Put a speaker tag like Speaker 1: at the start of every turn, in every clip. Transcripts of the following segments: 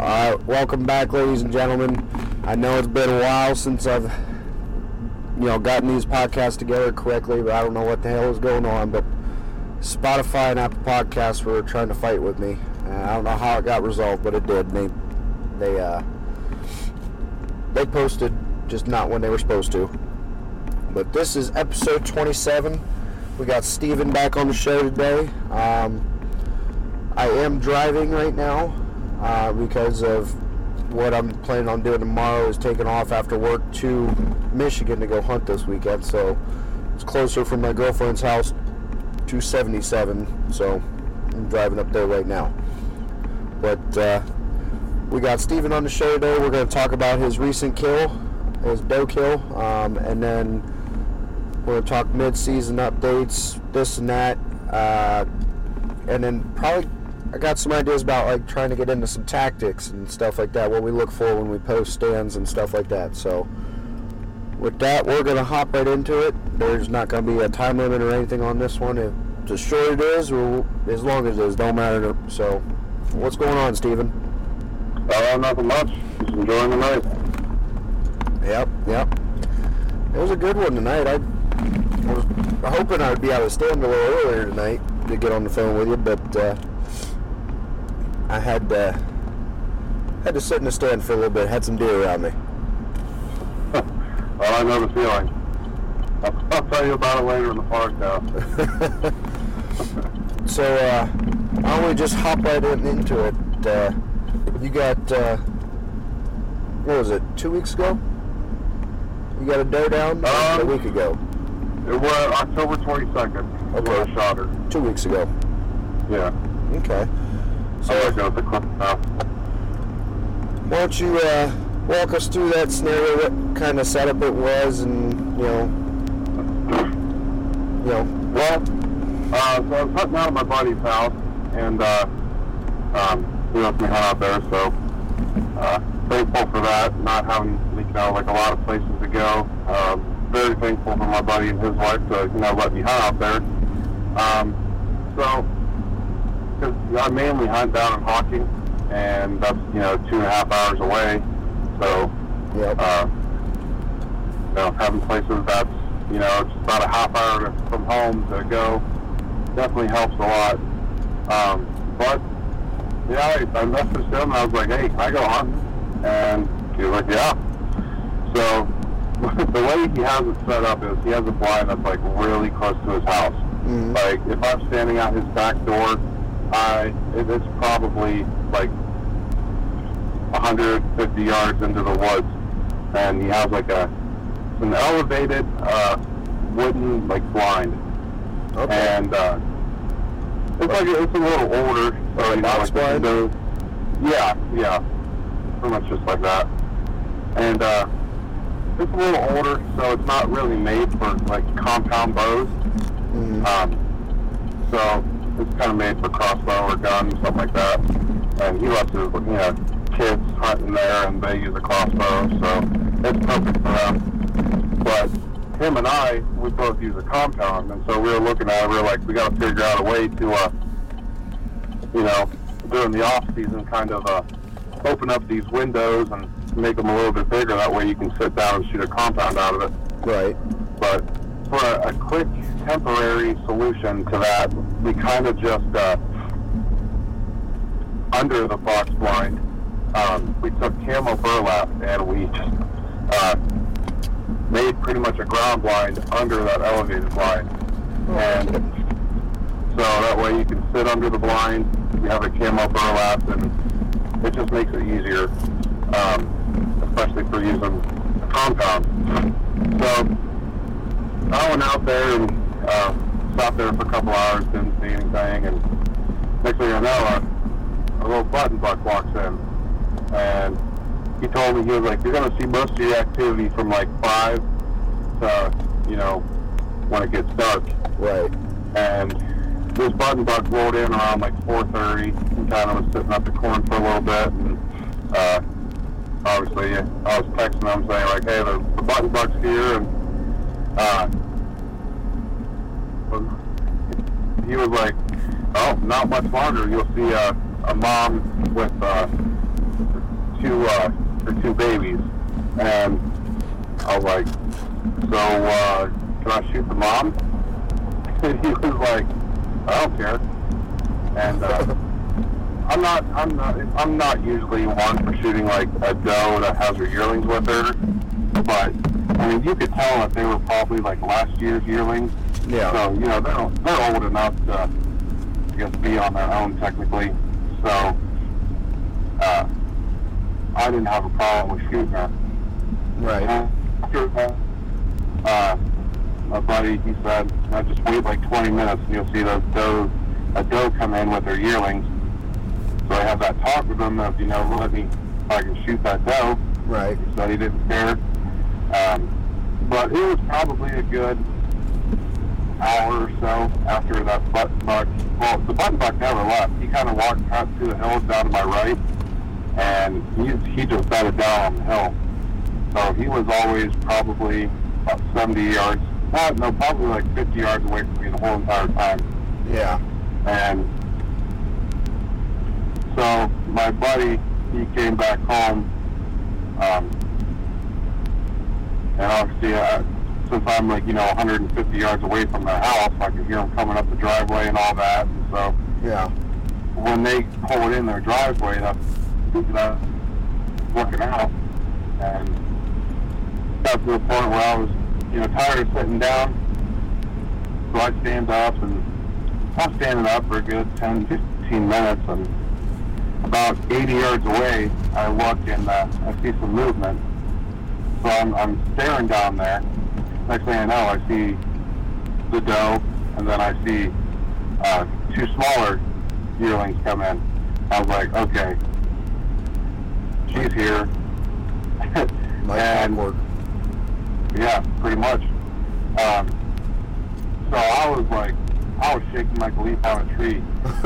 Speaker 1: Uh, welcome back, ladies and gentlemen. I know it's been a while since I've, you know, gotten these podcasts together correctly, but I don't know what the hell is going on. But Spotify and Apple Podcasts were trying to fight with me. Uh, I don't know how it got resolved, but it did. They, they, uh, they posted just not when they were supposed to. But this is episode 27. We got Steven back on the show today. Um, I am driving right now uh, because of what I'm planning on doing tomorrow is taking off after work to Michigan to go hunt this weekend. So it's closer from my girlfriend's house to 77. So I'm driving up there right now. But uh, we got Steven on the show today. We're going to talk about his recent kill, his doe kill, um, and then we're going to talk mid-season updates, this and that, uh, and then probably I got some ideas about like trying to get into some tactics and stuff like that. What we look for when we post stands and stuff like that. So with that, we're gonna hop right into it. There's not gonna be a time limit or anything on this one. If it's as short it is, or as long as it is, don't matter. So what's going on, Steven?
Speaker 2: Uh, nothing much. Just enjoying the night.
Speaker 1: Yep, yep. It was a good one tonight. I was hoping I'd be able to stand a little earlier tonight to get on the phone with you, but uh, I had uh, had to sit in the stand for a little bit. Had some deer around me.
Speaker 2: well, I know the feeling. I'll, I'll tell you about it later in the park now.
Speaker 1: so uh, don't we just hop right in, into it? Uh, you got uh, what was it? Two weeks ago? You got a doe down
Speaker 2: Um,
Speaker 1: a week ago.
Speaker 2: It was October 22nd.
Speaker 1: Okay.
Speaker 2: I shot her.
Speaker 1: Two weeks ago.
Speaker 2: Yeah.
Speaker 1: Okay.
Speaker 2: So I go the clip now.
Speaker 1: Why don't you uh, walk us through that scenario? What kind of setup it was, and you know, you know,
Speaker 2: Well, uh, so I was hunting out at my buddy's house, and uh, um, he lets me hunt out there. So uh, thankful for that, not having you know like a lot of places to go. Um, very thankful for my buddy and his wife to you know let me hunt out there. Um, so because I mainly hunt down in Hocking, and that's you know two and a half hours away. So
Speaker 1: yeah,
Speaker 2: uh, you know, having places that's, you know, just about a half hour from home to go definitely helps a lot. Um, but, yeah, I, I messaged him and I was like, hey, can I go hunting? And he was like, yeah. So, the way he has it set up is he has a blind that's, like, really close to his house.
Speaker 1: Mhm.
Speaker 2: Like, if I'm standing out his back door, I, it's probably, like, 150 yards into the woods, and he has like a an elevated uh, wooden like blind,
Speaker 1: okay,
Speaker 2: and uh, it's like it's a little older, so
Speaker 1: Like
Speaker 2: you know, like the
Speaker 1: blind?
Speaker 2: Yeah, yeah, pretty much just like that, and uh, it's a little older, so it's not really made for like compound bows.
Speaker 1: Mhm.
Speaker 2: Um, so it's kind of made for crossbow or gun, stuff like that. And he lets his, you know, kids hunt in there and they use a crossbow, so it's perfect for them. But him and I, we both use a compound, and so we were looking at it, we were like, we got to figure out a way to, uh, you know, during the off season, kind of uh, open up these windows and make them a little bit bigger. That way you can sit down and shoot a compound out of it
Speaker 1: right,
Speaker 2: but for a, a quick temporary solution to that, we kind of just uh, under the box blind, um, we took camo burlap and we just uh, made pretty much a ground blind under that elevated blind, and so that way you can sit under the blind. You have a camo burlap, and it just makes it easier, um, especially for using compound. So I went out there and uh, stopped there for a couple hours, didn't see anything, and next thing I know, a, a little button buck walks in, and he told me he was like, "You're gonna see most of your activity from like five to you know when it gets dark."
Speaker 1: right,
Speaker 2: And this button buck rolled in around like 4:30, and kind of was sitting up the corn for a little bit, and uh, obviously I was texting him saying like, "Hey, the, the button buck's here," and uh, he was like, "Oh, not much longer. You'll see a, a mom with uh, two uh, her two babies, and I was like, so uh, can I shoot the mom? And he was like, I don't care. And uh, I'm not, I'm not, I'm not usually one for shooting like a doe that has her yearlings with her, but I mean, you could tell that they were probably like last year's yearlings.
Speaker 1: Yeah.
Speaker 2: So you know they're they're old enough to, I guess, be on their own technically. So uh, I didn't have a problem with shooting her.
Speaker 1: Right.
Speaker 2: After uh, my buddy, he said, "Now just wait like 20 minutes and you'll see those doe, a doe come in with her yearlings." So I had that talk with him of, you know, let me, if I can shoot that doe.
Speaker 1: Right.
Speaker 2: He said he didn't care. Um, but it was probably a good hour or so after that button buck. Well, the button buck never left. He kind of walked out through the hills down to my right, and he, he just bedded down on the hill. So he was always probably about 70 yards, not, no, probably like 50 yards away from me the whole entire time.
Speaker 1: Yeah.
Speaker 2: And so my buddy, he came back home, um, and obviously, uh, since I'm like you know 150 yards away from their house, I can hear them coming up the driveway and all that. And so
Speaker 1: Yeah.
Speaker 2: when they pull it in their driveway, that's that working out, and got to the point where I was, you know, tired of sitting down. So I stand up, and I'm standing up for a good 10, 15 minutes, and about 80 yards away, I look and uh, I see some movement. So I'm, I'm staring down there. Next thing I know, I see the doe, and then I see uh, two smaller yearlings come in. I was like, okay, she's here.
Speaker 1: Like
Speaker 2: And-. Yeah, pretty much. Um, so I was like, I was shaking like a leaf on a tree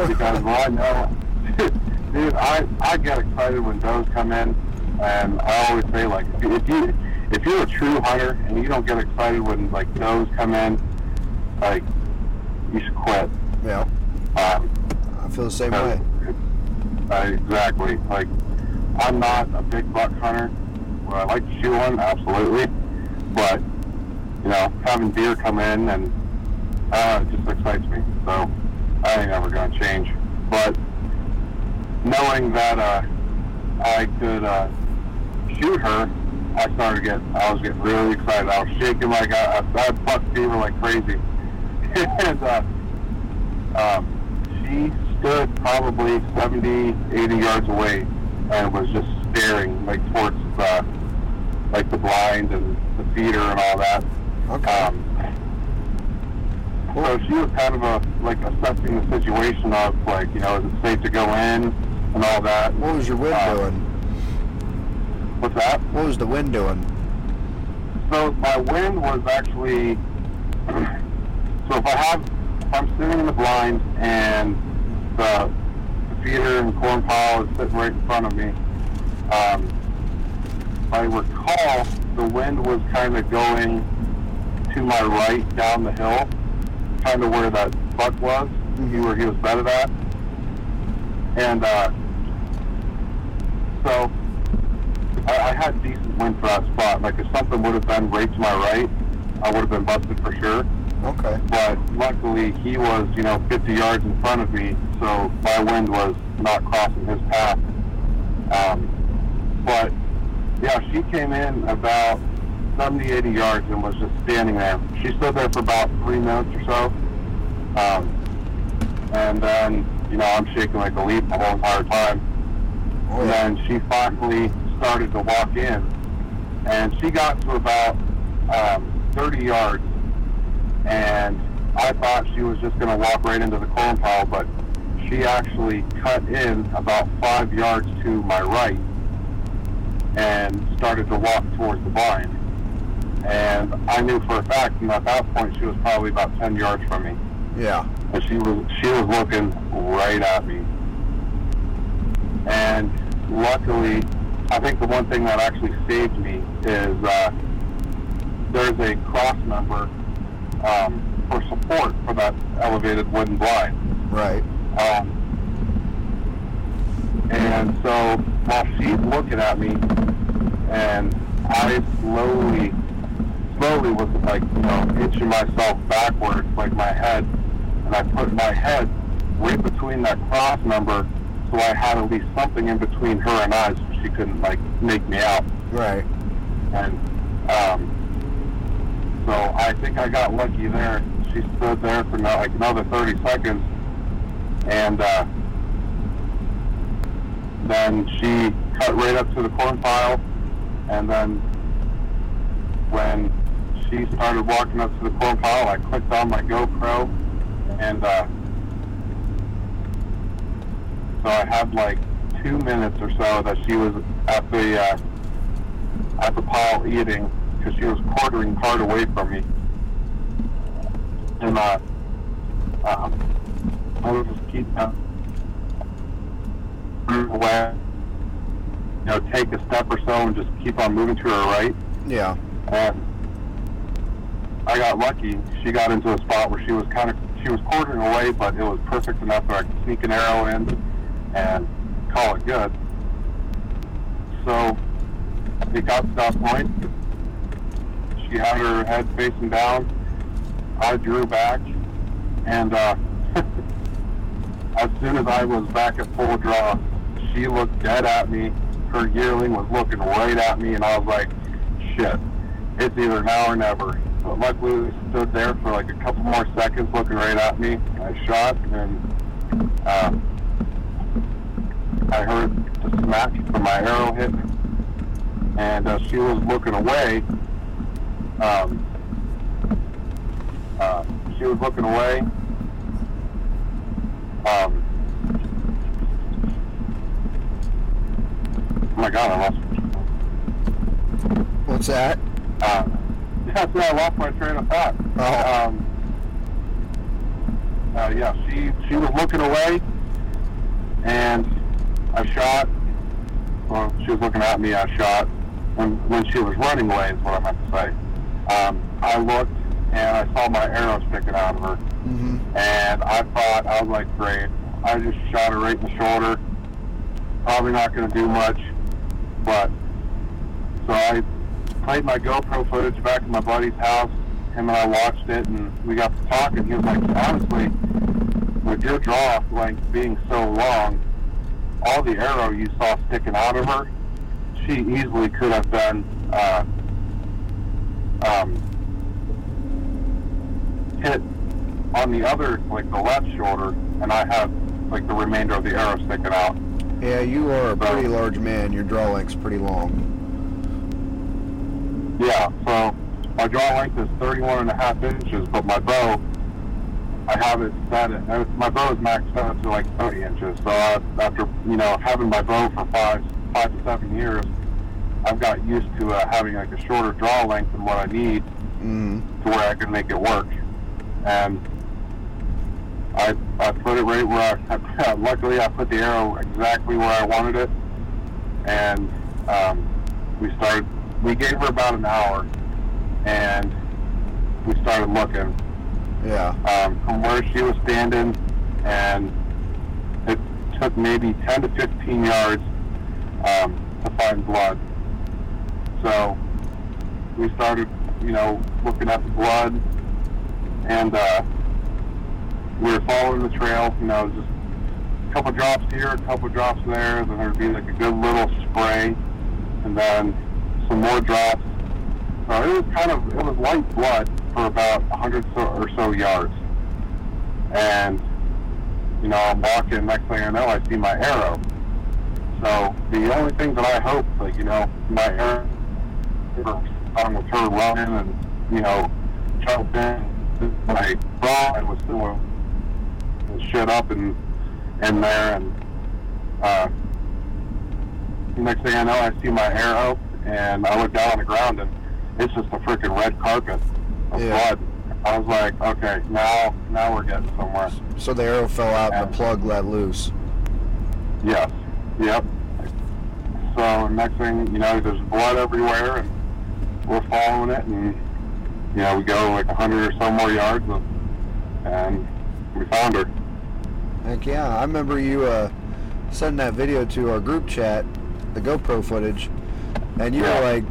Speaker 2: because well, I know, dude, I I get excited when does come in, and I always say like, if you if, you, if you're a true hunter and you don't get excited when like does come in, like you should quit.
Speaker 1: Yeah.
Speaker 2: Um,
Speaker 1: I feel the same way.
Speaker 2: uh, exactly. Like, I'm not a big buck hunter. Would I like to shoot one? Absolutely. But, you know, having deer come in and uh, it just excites me. So, I ain't ever going to change. But, knowing that uh, I could uh, shoot her, I started getting, I was getting really excited. I was shaking like I, I had buck fever like crazy. and, uh, um, she stood probably 70, 80 yards away and was just staring like towards the, like the blind and the feeder and all that.
Speaker 1: Okay.
Speaker 2: Um, so she was kind of a, like assessing the situation of like, you know, is it safe to go in and all that.
Speaker 1: what was your wind
Speaker 2: uh,
Speaker 1: doing?
Speaker 2: What's that?
Speaker 1: What was the wind doing?
Speaker 2: So my wind was actually, so if I have, if I'm sitting in the blind and the, feeder and corn pile is sitting right in front of me, um, if I recall, the wind was kind of going to my right down the hill, kind of where that buck was, where he was bedded at. And uh, so I, I had decent wind for that spot. Like if something would have been right to my right, I would have been busted for sure.
Speaker 1: Okay.
Speaker 2: But luckily, he was you know 50 yards in front of me, so my wind was not crossing his path. Um, but yeah, she came in about 70, 80 yards and was just standing there. She stood there for about three minutes or so. Um, and then, you know, I'm shaking like a leaf the whole entire time.
Speaker 1: Oh,
Speaker 2: And then she finally started to walk in, and she got to about um, 30 yards, and I thought she was just going to walk right into the corn pile, but she actually cut in about five yards to my right and started to walk towards the blind. And I knew for a fact, and at that point, she was probably about 10 yards from me
Speaker 1: Yeah.
Speaker 2: and she was she was looking right at me. And luckily, I think the one thing that actually saved me is uh, there's a cross member um, for support for that elevated wooden blind.
Speaker 1: Right.
Speaker 2: Um, and so while she's looking at me, and I slowly, slowly was like, you know, inching myself backwards, like my head, and I put my head right between that cross number, so I had at least something in between her and I, so she couldn't like make me out.
Speaker 1: Right.
Speaker 2: And um, so I think I got lucky there. She stood there for no, like another 30 seconds, and uh, then she cut right up to the corn pile, and then when she started walking up to the corn pile, I clicked on my GoPro, and uh, so I had like two minutes or so that she was at the uh, at the pile eating because she was quartering part away from me, and uh, um, I was just keep uh, move away, you know, take a step or so and just keep on moving to her right.
Speaker 1: Yeah.
Speaker 2: And I got lucky. She got into a spot where she was kind of she was quartering away, but it was perfect enough that I could sneak an arrow in and call it good. So it got to that point. She had her head facing down. I drew back, and uh, as soon as I was back at full draw, she looked dead at me. Her yearling was looking right at me, and I was like, "Shit, it's either now or never." But luckily, we stood there for like a couple more seconds, looking right at me. I shot, and uh, I heard the smack from my arrow hit, and uh, she was looking away. Um, uh, she was looking away. Um, oh my God, I lost.
Speaker 1: What's that?
Speaker 2: Uh, yeah, so I lost my train of thought.
Speaker 1: Oh.
Speaker 2: Um, uh, yeah, she she was looking away, and I shot. Well, she was looking at me. I shot. When when she was running away is what I meant to say. Um, I looked and I saw my arrow sticking out of her,
Speaker 1: Mm-hmm.
Speaker 2: and I thought I was like, great. I just shot her right in the shoulder. Probably not going to do much, but so I played my GoPro footage back at my buddy's house. Him and I watched it, and we got to talking. He was like, honestly, with your draw length being so long, all the arrow you saw sticking out of her, she easily could have been uh, um, hit on the other, like the left shoulder, and I have like the remainder of the arrow sticking out.
Speaker 1: Yeah, you are a pretty large man. Your draw length's pretty long.
Speaker 2: Yeah, so my draw length is 31 and a half inches, but my bow, I have it set uh, my bow is maxed out to like 30 inches. So I, after, you know, having my bow for five, five to seven years, I've got used to uh, having like a shorter draw length than what I need
Speaker 1: Mm.
Speaker 2: to where I can make it work. And I, I put it right where I, luckily I put the arrow exactly where I wanted it. And um, we started, we gave her about an hour and we started looking
Speaker 1: Yeah.
Speaker 2: um, from where she was standing and it took maybe 10 to 15 yards um, to find blood. So we started, you know, looking at the blood and uh, we were following the trail, you know, just a couple drops here, a couple drops there, then there'd be like a good little spray and then some more drops. So it was kind of, it was light blood for about 100 so, or so yards. And, you know, I'm walking, next thing I know, I see my arrow. So the only thing that I hope, like, you know, my arrow, on with her running and, you know, jumped in, my rod was still shut up in, in there. And uh, next thing I know, I see my arrow and I look down on the ground and it's just a freaking red carpet
Speaker 1: Yeah.
Speaker 2: blood. I was like, okay, now now we're getting somewhere.
Speaker 1: So the arrow fell out and the plug let loose.
Speaker 2: Yes. Yep. So next thing you know, there's blood everywhere, and we're following it, and you know, we go like a hundred or so more yards, and, and we found her.
Speaker 1: Heck yeah. I remember you uh, sending that video to our group chat the GoPro footage, and you
Speaker 2: Yeah.
Speaker 1: were like,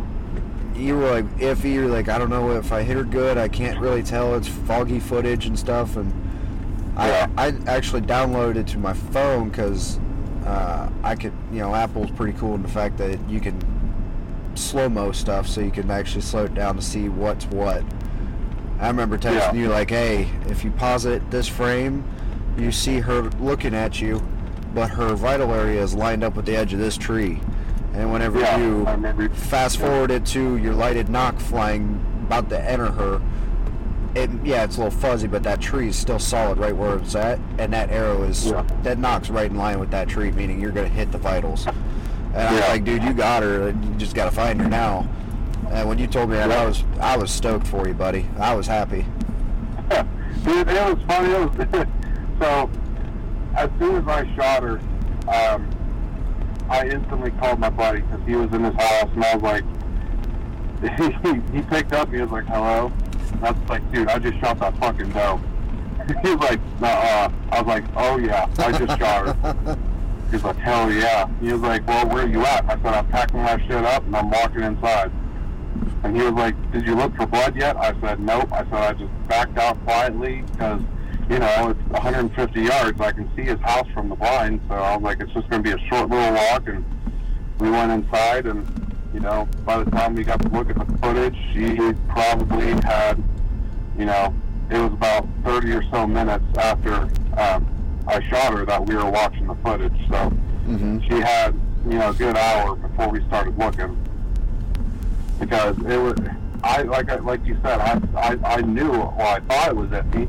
Speaker 1: you were like iffy. You're like, I don't know if I hit her good. I can't really tell. It's foggy footage and stuff. And
Speaker 2: Yeah.
Speaker 1: I I actually downloaded it to my phone because uh, I could, you know, Apple's pretty cool in the fact that you can slow mo stuff, so you can actually slow it down to see what's what. I remember texting
Speaker 2: Yeah.
Speaker 1: you like, "Hey, if you pause it this frame, you see her looking at you, but her vital area is lined up with the edge of this tree." And whenever
Speaker 2: Yeah,
Speaker 1: you fast
Speaker 2: Yeah.
Speaker 1: forward it to your lighted nock flying about to enter her, it yeah, it's a little fuzzy, but that tree is still solid right where it's at, and that arrow is
Speaker 2: Yeah.
Speaker 1: that nock's right in line with that tree, meaning you're gonna hit the vitals. And I was like, dude, you got her. You just gotta find her now. And when you told me that, I was I was stoked for you, buddy. I was happy.
Speaker 2: Dude, it was funny. It was, so, as soon as I shot her, um, I instantly called my buddy because he was in his house, and I was like, he, he picked up. He was like, "Hello." And I was like, "Dude, I just shot that fucking doe." he was like, "Nah." I was like, "Oh yeah, I just shot her." He's like, "Hell yeah." He was like, "Well, where are you at?" I said, "I'm packing my shit up and I'm walking inside." And he was like, "Did you look for blood yet?" I said, "Nope." I said, "I just backed out quietly because, you know, it's 150 yards. I can see his house from the blind, so I was like, it's just going to be a short little walk." And we went inside, and you know, by the time we got to look at the footage, she probably had, you know, it was about 30 or so minutes after um, I shot her that we were watching the footage. So
Speaker 1: hmm
Speaker 2: she had, you know, a good hour before we started looking. Because it was, I like I- like you said, I, I I knew, well, I thought it was iffy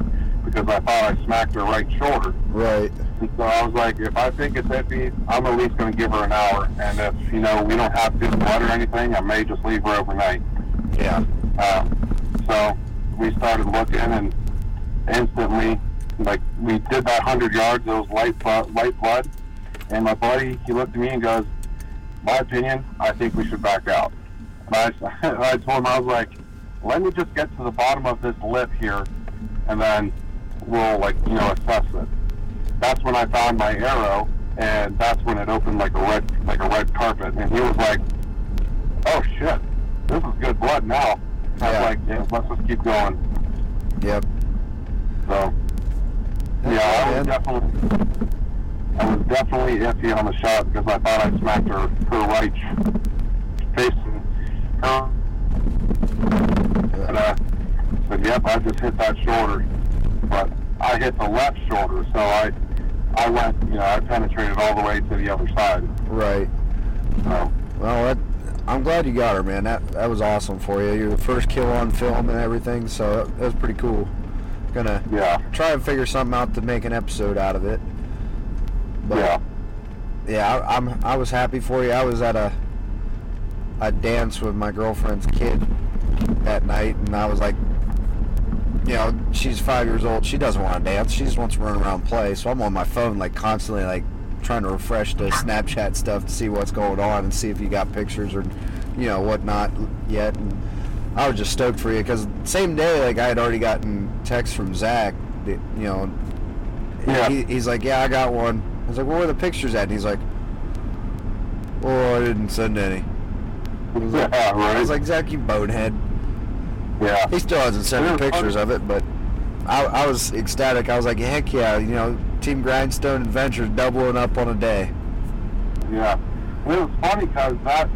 Speaker 2: because I thought I smacked her right shoulder.
Speaker 1: Right.
Speaker 2: And so I was like, if I think it's iffy, I'm at least going to give her an hour. And if you know we don't have good blood or anything, I may just leave her overnight.
Speaker 1: Yeah.
Speaker 2: Uh, so we started looking, and instantly, like we did that hundred yards. It was light blood, light blood, and my buddy he looked at me and goes, "My opinion, I think we should back out." And I, I told him I was like, "Let me just get to the bottom of this lip here, and then we'll like you know assess it." That's when I found my arrow, and that's when it opened like a red like a red carpet, and he was like, "Oh shit, this is good blood now." I
Speaker 1: Yeah.
Speaker 2: was like, yeah, let's just keep going.
Speaker 1: Yep.
Speaker 2: So, yeah, I was definitely, I was definitely iffy on the shot because I thought I smacked her, her right face facing her. And uh, said, yep, I just hit that shoulder. But I hit the left shoulder, so I, I went, you know, I penetrated all the way to the other side.
Speaker 1: Right.
Speaker 2: So,
Speaker 1: Well, that, I'm glad you got her, man. That that was awesome for you. You're the first kill on film and everything, so that, that was pretty cool. Gonna
Speaker 2: yeah,
Speaker 1: try and figure something out to make an episode out of it. But
Speaker 2: yeah,
Speaker 1: yeah, I, I'm I was happy for you. I was at a a dance with my girlfriend's kid that night, and I was like, you know, she's five years old. She doesn't want to dance. She just wants to run around and play. So I'm on my phone like constantly like trying to refresh the Snapchat stuff to see what's going on and see if you got pictures or you know whatnot yet. And I was just stoked for you because same day like I had already gotten text from Zach. That, you know,
Speaker 2: Yeah.
Speaker 1: he, he's like, yeah, I got one. I was like, well, where are the pictures at? And he's like, oh, I didn't send any. I was like,
Speaker 2: yeah, right.
Speaker 1: I was like, Zach, you bonehead.
Speaker 2: Yeah,
Speaker 1: He still hasn't sent me pictures of it, but I, I was ecstatic. I was like, heck yeah, you know, Team Grindstone Adventures doubling up on a day.
Speaker 2: Yeah. Well, it was funny because that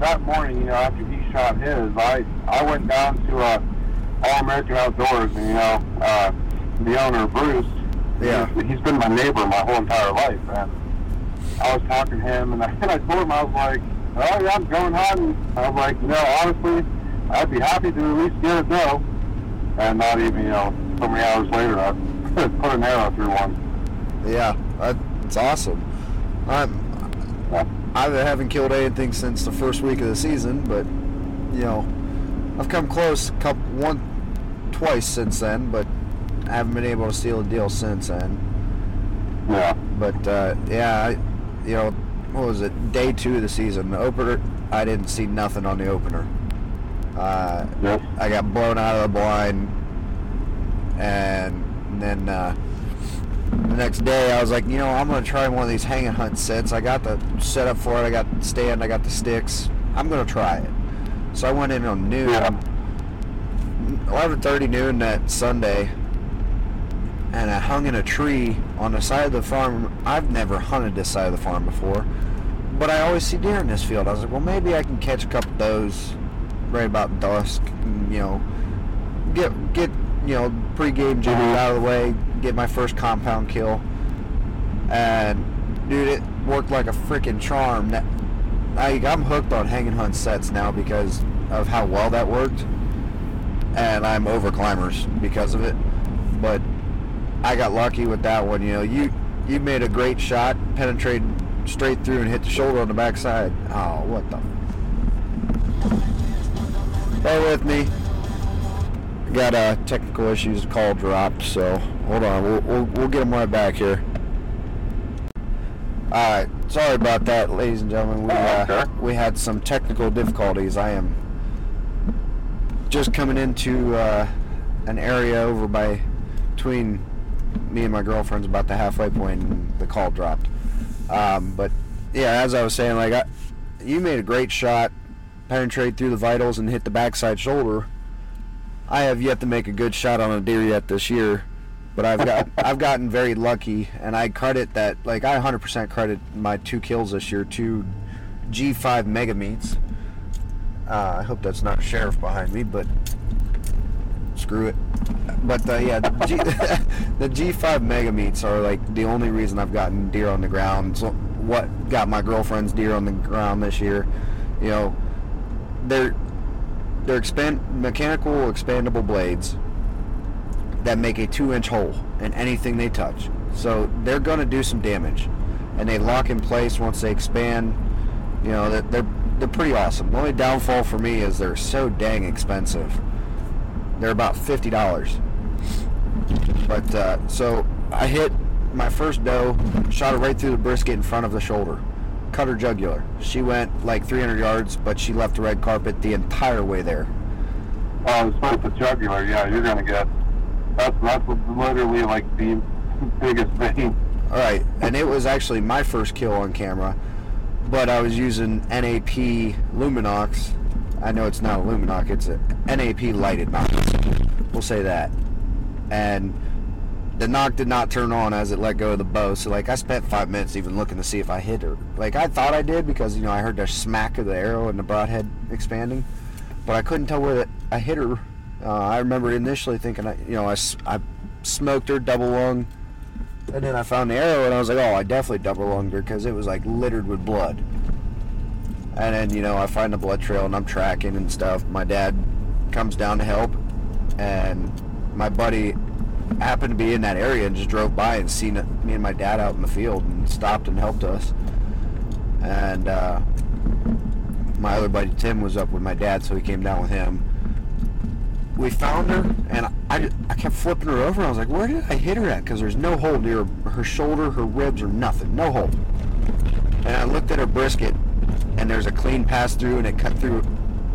Speaker 2: that morning, you know, after he shot his, I I went down to uh, All American Outdoors, and you know, uh, the owner Bruce.
Speaker 1: Yeah.
Speaker 2: He's, he's been my neighbor my whole entire life, and I was talking to him, and I, and I told him I was like, "Oh yeah, I'm going hunting." I was like, "You know, honestly, I'd be happy to at least get a doe." And not even, you know, so many hours later, I put an arrow through one.
Speaker 1: Yeah, that's it's awesome. I'm,
Speaker 2: Yeah.
Speaker 1: I haven't killed anything since the first week of the season, but you know, I've come close, couple one, twice since then, but I haven't been able to steal a deal since then.
Speaker 2: Yeah.
Speaker 1: But uh, yeah, I, you know, what was it? Day two of the season. The opener, I didn't see nothing on the opener. Uh. I got blown out of the blind, and then uh, the next day I was like, you know, I'm gonna try one of these hanging hunt sets. I got the setup for it. I got the stand. I got the sticks. I'm gonna try it. So I went in on noon,
Speaker 2: Yeah.
Speaker 1: 11:30 noon that Sunday, and I hung in a tree on the side of the farm. I've never hunted this side of the farm before, but I always see deer in this field. I was like, well, maybe I can catch a couple of those right about dusk. and, You know, get get you know pre-game jitters
Speaker 2: Mhm.
Speaker 1: out of the way, get my first compound kill, and dude, it worked like a freaking charm. That I, I'm hooked on hanging hunt sets now because of how well that worked, and I'm over climbers because of it. But I got lucky with that one. You know, you you made a great shot, penetrated straight through and hit the shoulder on the backside. Oh, what the? Bear with me. Got uh, technical issues. Call dropped. So hold on. We'll, we'll, we'll get them right back here. All right. Sorry about that, ladies and gentlemen. We uh, we had some technical difficulties. I am just coming into uh, an area over by between me and my girlfriend's about the halfway point, and the call dropped. Um, but yeah, as I was saying, like I, you made a great shot, penetrate through the vitals and hit the backside shoulder. I have yet to make a good shot on a deer yet this year, but I've got I've gotten very lucky, and I credit that like I 100% credit my two kills this year to G5 Megameats. Uh, I hope that's not sheriff behind me, but screw it. But uh, yeah, the, G, the G5 Megameats are like the only reason I've gotten deer on the ground. So what got my girlfriend's deer on the ground this year, you know, they're they're expand mechanical expandable blades that make a two inch hole in anything they touch. So they're gonna do some damage, and they lock in place once they expand. You know, that they're they're pretty awesome. The only downfall for me is they're so dang expensive. They're about fifty dollars. But uh, so I hit my first doe, shot it right through the brisket in front of the shoulder, cut her jugular. She went like 300 yards, but she left the red carpet the entire way there.
Speaker 2: Oh, it's with the jugular. Yeah, you're gonna get. That's that's literally like the biggest vein.
Speaker 1: All right, and it was actually my first kill on camera, but I was using NAP Lumenoks. I know it's not a Lumenok; it's a NAP lighted nock. We'll say that. And the nock did not turn on as it let go of the bow. So like I spent five minutes even looking to see if I hit her. Like I thought I did because you know I heard the smack of the arrow and the broadhead expanding, but I couldn't tell where that I hit her. Uh, I remember initially thinking I, you know, I, I smoked her double lung, and then I found the arrow and I was like, oh, I definitely double lunged her because it was like littered with blood. And then you know I find the blood trail and I'm tracking and stuff. My dad comes down to help, and my buddy happened to be in that area and just drove by and seen me and my dad out in the field and stopped and helped us. And uh, my other buddy Tim was up with my dad, so he came down with him. We found her, and I, I kept flipping her over. I was like, where did I hit her at? Because there's no hole near her shoulder, her ribs, or nothing. No hole. And I looked at her brisket, and there's a clean pass through, and it cut through.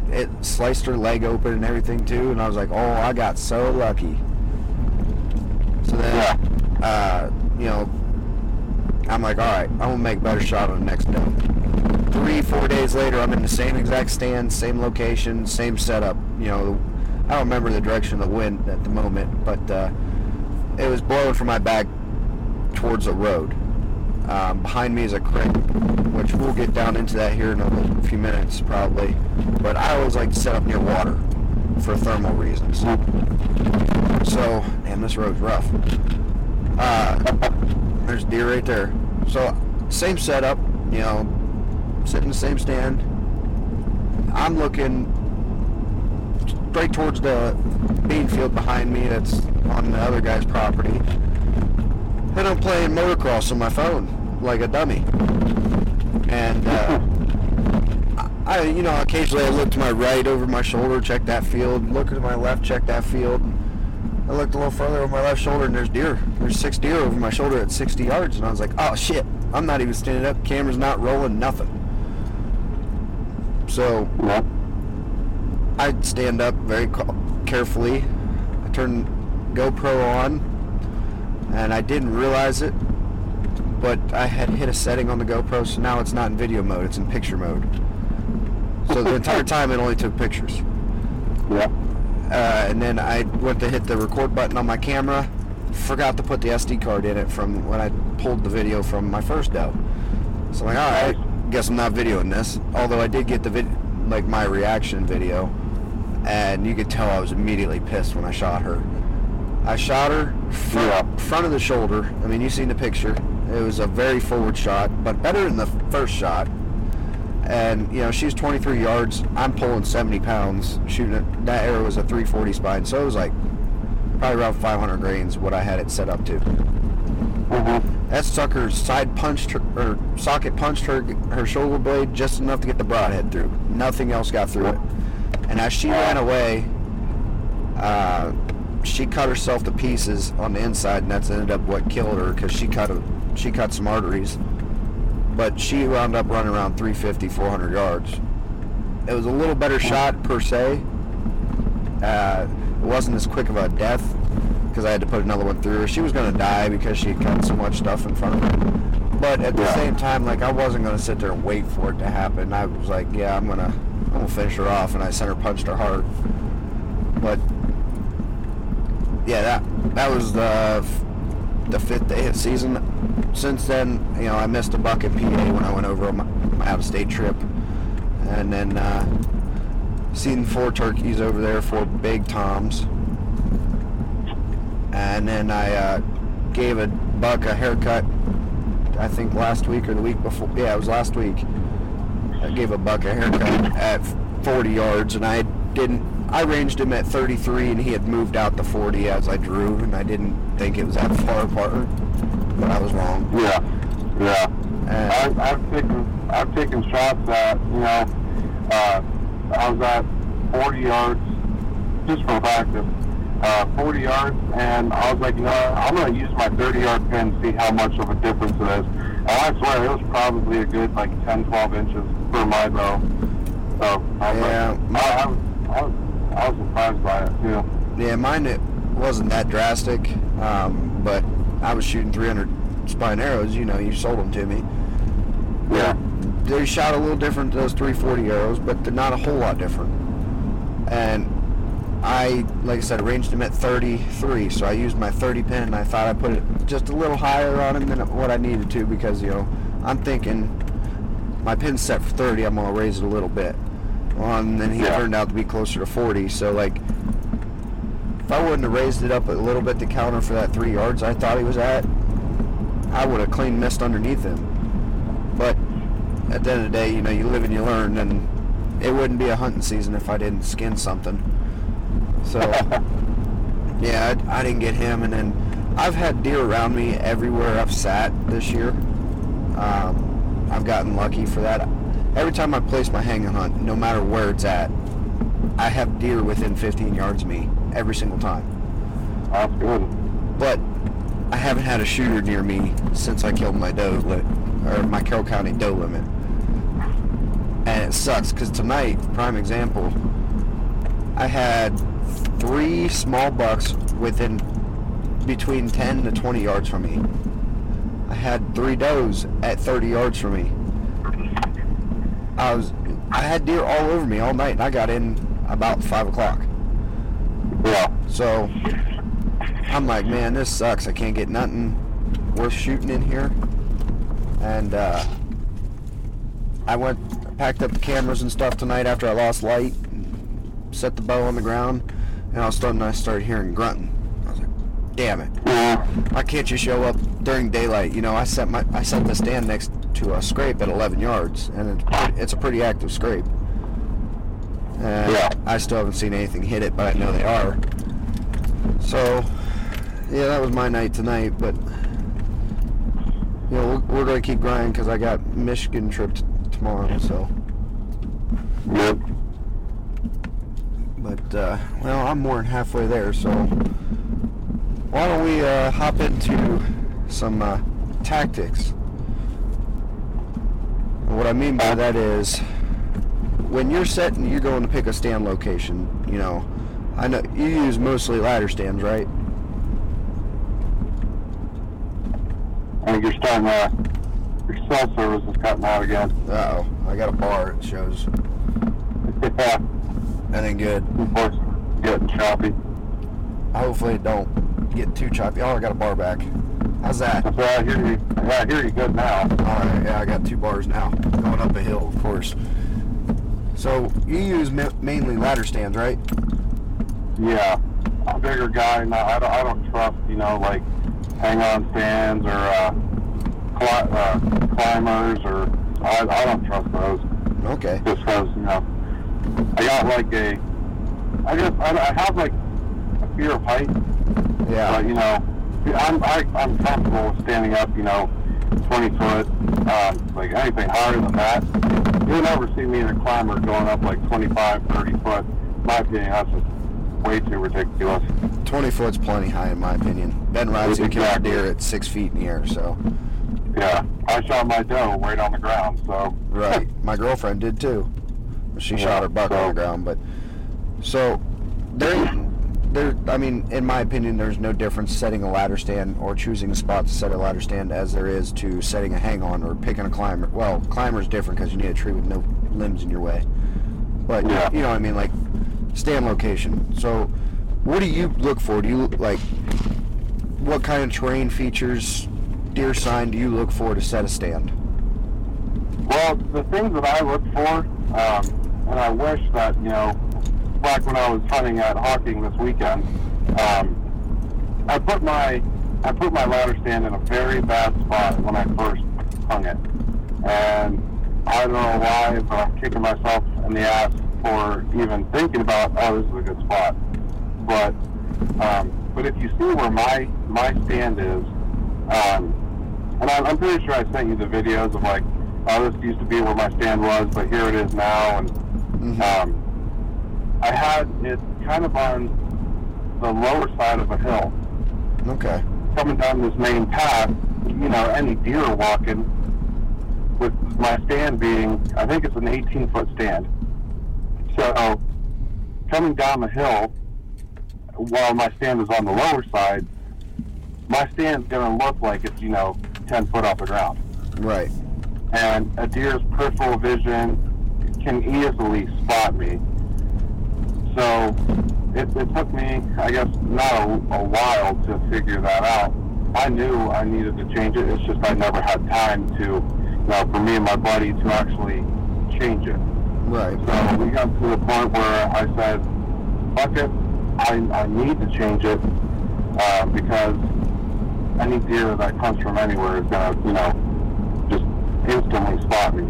Speaker 1: It sliced her leg open and everything too. And I was like, oh, I got so lucky. So then, uh, you know, I'm like, all right, I'm gonna make a better shot on the next day. Three, four days later, I'm in the same exact stand, same location, same setup. You know, I don't remember the direction of the wind at the moment, but uh, it was blowing from my back towards the road. Um, behind me is a creek, which we'll get down into that here in a few minutes probably. But I always like to set up near water for thermal reasons. So, damn, this road's rough. Uh, there's deer right there. So, same setup, you know, sitting in the same stand. I'm looking straight towards the bean field behind me that's on the other guy's property. And I'm playing motocross on my phone like a dummy. And, uh, I, you know, occasionally I look to my right over my shoulder, check that field. Look to my left, check that field. I looked a little further over my left shoulder, and there's deer. There's six deer over my shoulder at 60 yards, and I was like, "Oh shit! I'm not even standing up. Camera's not rolling. Nothing." So I stand up very carefully. I turn GoPro on, and I didn't realize it, but I had hit a setting on the GoPro, so now it's not in video mode; it's in picture mode. So the entire time it only took pictures.
Speaker 2: Yeah.
Speaker 1: Uh, and then I went to hit the record button on my camera, forgot to put the SD card in it from when I pulled the video from my first doe. So I'm like, all right, guess I'm not videoing this. Although I did get the vid- like my reaction video, and you could tell I was immediately pissed when I shot her. I shot her front,
Speaker 2: Yeah.
Speaker 1: front of the shoulder. I mean, you seen the picture. It was a very forward shot, but better than the first shot. And you know, she's 23 yards. I'm pulling 70 pounds shooting it. That arrow was a 340 spine, so it was like probably around 500 grains what I had it set up to.
Speaker 2: Mm-hmm.
Speaker 1: That sucker side punched her, or socket punched her her shoulder blade just enough to get the broadhead through. Nothing else got through it. And as she ran away, uh, she cut herself to pieces on the inside, and that's ended up what killed her because she cut a, she cut some arteries. But she wound up running around 350, 400 yards. It was a little better shot per se. Uh, it wasn't as quick of a death because I had to put another one through her. She was going to die because she had cut so much stuff in front of her. But at the
Speaker 2: Yeah.
Speaker 1: same time, like I wasn't going to sit there and wait for it to happen. I was like, yeah, I'm gonna, I'm gonna finish her off, and I center punched her hard. But yeah, that that was the the fifth day of season. Since then, you know, I missed a buck in PA when I went over on my, out-of-state trip, and then uh, seen four turkeys over there, four big toms, and then I uh, gave a buck a haircut. I think last week or the week before. Yeah, it was last week. I gave a buck a haircut at 40 yards, and I didn't. I ranged him at 33, and he had moved out to 40 as I drew, and I didn't think it was that far apart, but I was wrong.
Speaker 2: Yeah. Yeah.
Speaker 1: And,
Speaker 2: I've, I've taken I've taken shots at you know uh, I was at 40 yards just for practice, uh, 40 yards, and I was like, you know, I'm gonna use my 30 yard pin to see how much of a difference it is. And I swear it was probably a good like 10, 12 inches for my bow. So I was
Speaker 1: Yeah,
Speaker 2: like, I, I, was, I was I was surprised by it too.
Speaker 1: Yeah, mine it wasn't that drastic, um, but I was shooting 300 spine arrows. You know, you sold them to me.
Speaker 2: Yeah.
Speaker 1: They shot a little different to those 340 arrows, but they're not a whole lot different. And I, like I said, arranged them at 33, so I used my 30 pin, and I thought I put it just a little higher on him than what I needed to because, you know, I'm thinking my pin's set for 30, I'm going to raise it a little bit. Well, and then he
Speaker 2: Yeah.
Speaker 1: turned out to be closer to 40, so, like, if I wouldn't have raised it up a little bit to counter for that three yards I thought he was at, I would have clean missed underneath him. But at the end of the day, you know, you live and you learn, and it wouldn't be a hunting season if I didn't skin something. So, yeah, I, I didn't get him, and then I've had deer around me everywhere I've sat this year. Um, I've gotten lucky for that. Every time I place my hang hanging hunt, no matter where it's at, I have deer within 15 yards of me every single time.
Speaker 2: That's good.
Speaker 1: But I haven't had a shooter near me since I killed my doe limit, or my Carroll County doe limit. And it sucks because tonight, prime example, I had three small bucks within between 10 to 20 yards from me. I had three does at 30 yards from me. I was, I had deer all over me all night, and I got in about five o'clock.
Speaker 2: Yeah.
Speaker 1: So I'm like, man, this sucks. I can't get nothing worth shooting in here. And uh, I went, packed up the cameras and stuff tonight after I lost light, set the bow on the ground, and all of a sudden I started hearing grunting. I was like, damn it. Why can't you show up during daylight? You know, I set my I set the stand next to a scrape at 11 yards, and it's pretty, it's a pretty active scrape. And
Speaker 2: Yeah.
Speaker 1: I still haven't seen anything hit it, but I know they are. So, yeah, that was my night tonight. But you know, we're, we're going to keep grinding because I got Michigan trip t- tomorrow. So,
Speaker 2: Yep.
Speaker 1: but uh, well, I'm more than halfway there. So, why don't we uh, hop into some uh, tactics? And what I mean by that is, when you're setting, you're going to pick a stand location. You know, I know you use mostly ladder stands, right?
Speaker 2: I think you're starting to, your cell service is cutting out again.
Speaker 1: Uh oh, I got a bar. It shows.
Speaker 2: yeah,
Speaker 1: That ain't good.
Speaker 2: getting choppy.
Speaker 1: Hopefully it don't get too choppy. Oh, I got a bar back. How's that?
Speaker 2: So I hear you. Yeah, I hear you good now.
Speaker 1: All right, yeah, I got two bars now. Going up a hill, of course. So you use ma- mainly ladder stands, right?
Speaker 2: Yeah, I'm a bigger guy. Now I don't, I don't trust, you know, like hang-on stands or uh, cli- uh, climbers or I, I don't trust those.
Speaker 1: Okay.
Speaker 2: Just because, you know, I got like a, I guess I, I have like a fear of height,
Speaker 1: Yeah.
Speaker 2: but you know, I'm I, I'm comfortable with standing up, you know, 20 foot, um, like anything higher than that. You'll never see me in a climber going up like 25, 30 foot. In my opinion, that's just way too ridiculous.
Speaker 1: 20 foot's plenty high in my opinion. Ben killed a
Speaker 2: Exactly.
Speaker 1: deer at six feet in the air, so.
Speaker 2: Yeah, I shot my doe right on the ground, so
Speaker 1: Right. My girlfriend did too. She
Speaker 2: Yeah,
Speaker 1: shot her buck on the ground, but so there, there. I mean, in my opinion, there's no difference setting a ladder stand or choosing a spot to set a ladder stand as there is to setting a hang on or picking a climber. Well, climber's different because you need a tree with no limbs in your way. But
Speaker 2: Yeah.
Speaker 1: you know what I mean, like stand location. So, what do you look for? Do you like what kind of terrain features, deer sign do you look for to set a stand?
Speaker 2: Well, the things that I look for, um, and I wish that, you know, back when I was hunting at Hocking this weekend, um, I put my I put my ladder stand in a very bad spot when I first hung it. And I don't know why, but I'm kicking myself in the ass for even thinking about, oh, this is a good spot. But um, but if you see where my my stand is, um, and I'm, I'm pretty sure I sent you the videos of like, oh, this used to be where my stand was, but here it is now. And
Speaker 1: Mhm.
Speaker 2: um, I had it kind of on the lower side of a hill,
Speaker 1: Okay.
Speaker 2: coming down this main path. You know, any deer walking, with my stand being, I think it's an 18 foot stand. So coming down the hill, while my stand is on the lower side, my stand's going to look like it's you know 10 foot off the ground
Speaker 1: Right.
Speaker 2: and a deer's peripheral vision can easily spot me. So it, it took me, I guess, not a, a while to figure that out. I knew I needed to change it. It's just I never had time to, you know, for me and my buddy to actually change it.
Speaker 1: Right.
Speaker 2: So we got to the point where I said, fuck it, I, I need to change it um, because any deer that comes from anywhere is going to, you know, just instantly spot me.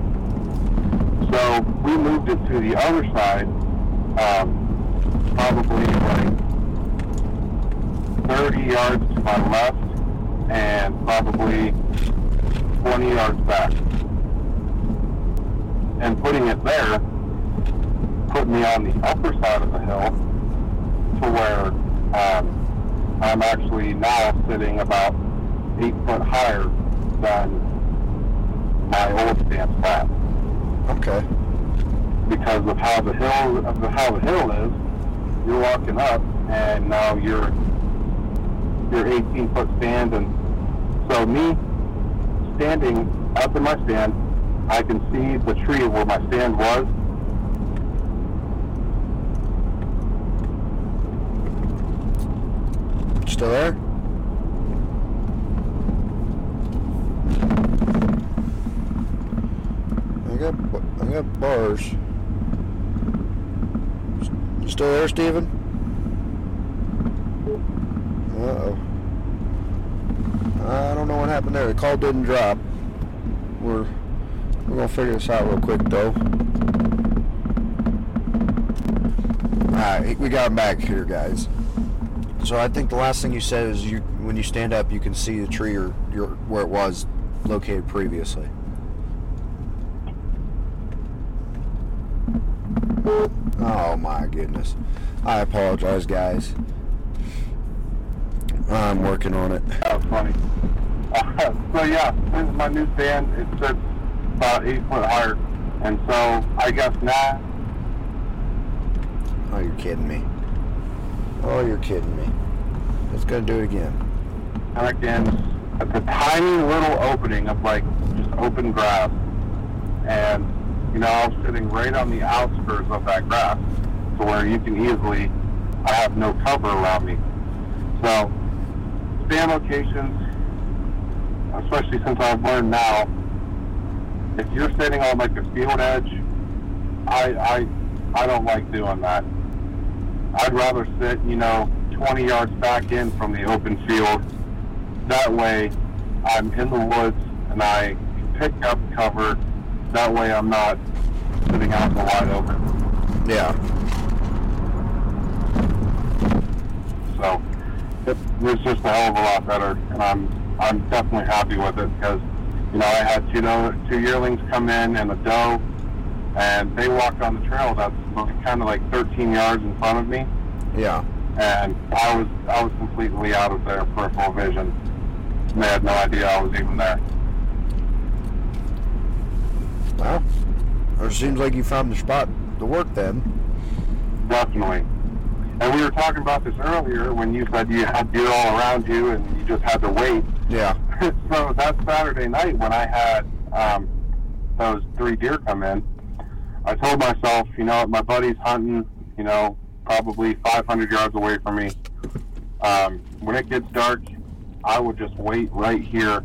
Speaker 2: So we moved it to the other side, um, probably like 30 yards to my left and probably 20 yards back. And putting it there put me on the upper side of the hill to where um, I'm actually now sitting about eight foot higher than my old stand spot
Speaker 1: Okay.
Speaker 2: because of how the hill of the, how the hill is. You're walking up, and now you're you're 18 foot stand, and so me standing up in my stand, I can see the tree where my stand was.
Speaker 1: Still there? I got I got bars. Still there, Steven? Uh oh. I don't know what happened there. The call didn't drop. We're we're gonna figure this out real quick though. Alright, we got him back here, guys. So I think the last thing you said is you when you stand up you can see the tree or your where it was located previously. Oh my goodness. I apologize guys. I'm working on it.
Speaker 2: That was funny. Uh, so yeah, this is my new stand. It sits about eight foot higher, and so I guess now
Speaker 1: Oh you're kidding me. Oh you're kidding me. It's gonna do it again.
Speaker 2: I can it's a tiny little opening of like just open grass, and you know sitting right on the outskirts of that grass, to where you can easily I have no cover around me. So stand locations, especially since I've learned now, if you're sitting on like a field edge, I I I don't like doing that. I'd rather sit, you know, 20 yards back in from the open field. That way, I'm in the woods and I can pick up cover. That way, I'm not sitting out in the wide open.
Speaker 1: Yeah.
Speaker 2: So it was just a hell of a lot better, and I'm I'm definitely happy with it because you know I had two know, two yearlings come in and a doe, and they walked on the trail that's kind of like 13 yards in front of me,
Speaker 1: Yeah.
Speaker 2: and I was I was completely out of their peripheral vision. And they had no idea I was even there.
Speaker 1: Well, it seems like you found the spot to work then.
Speaker 2: Definitely. And we were talking about this earlier when you said you had deer all around you and you just had to wait.
Speaker 1: Yeah.
Speaker 2: so that Saturday night when I had um, those three deer come in, I told myself, you know, my buddy's hunting, you know, probably 500 yards away from me. Um, when it gets dark, I would just wait right here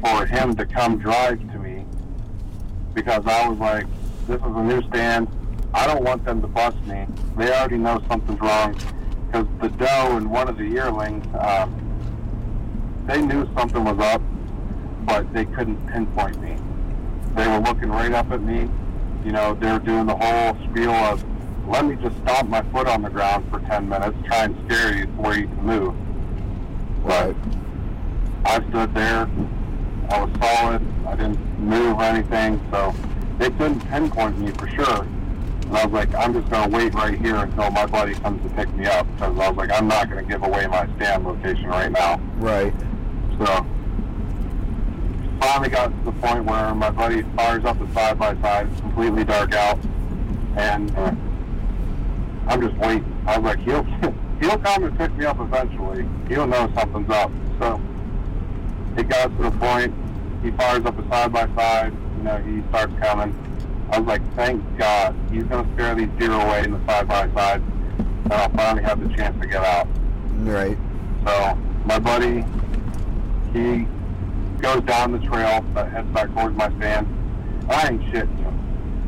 Speaker 2: for him to come drive to me because I was like, this is a new stand. I don't want them to bust me. They already know something's wrong because the doe and one of the yearlings, um, they knew something was up, but they couldn't pinpoint me. They were looking right up at me. You know, they were doing the whole spiel of, let me just stomp my foot on the ground for 10 minutes, try and scare you where you can move.
Speaker 1: Right.
Speaker 2: I stood there. I was solid. I didn't move or anything, so they couldn't pinpoint me for sure. And I was like, I'm just going to wait right here until my buddy comes to pick me up because I was like, I'm not going to give away my stand location right now.
Speaker 1: Right.
Speaker 2: So finally got to the point where my buddy fires up the side by side, it's completely dark out, and uh, I'm just waiting. I was like, he'll he'll come and pick me up eventually. He'll know something's up. So it got to the point. He fires up a side by side. You know, he starts coming. I was like, thank God, he's gonna scare these deer away in the side by side, and I'll finally have the chance to get out.
Speaker 1: Right.
Speaker 2: So my buddy, he goes down the trail that heads back towards my stand. I ain't shitting you.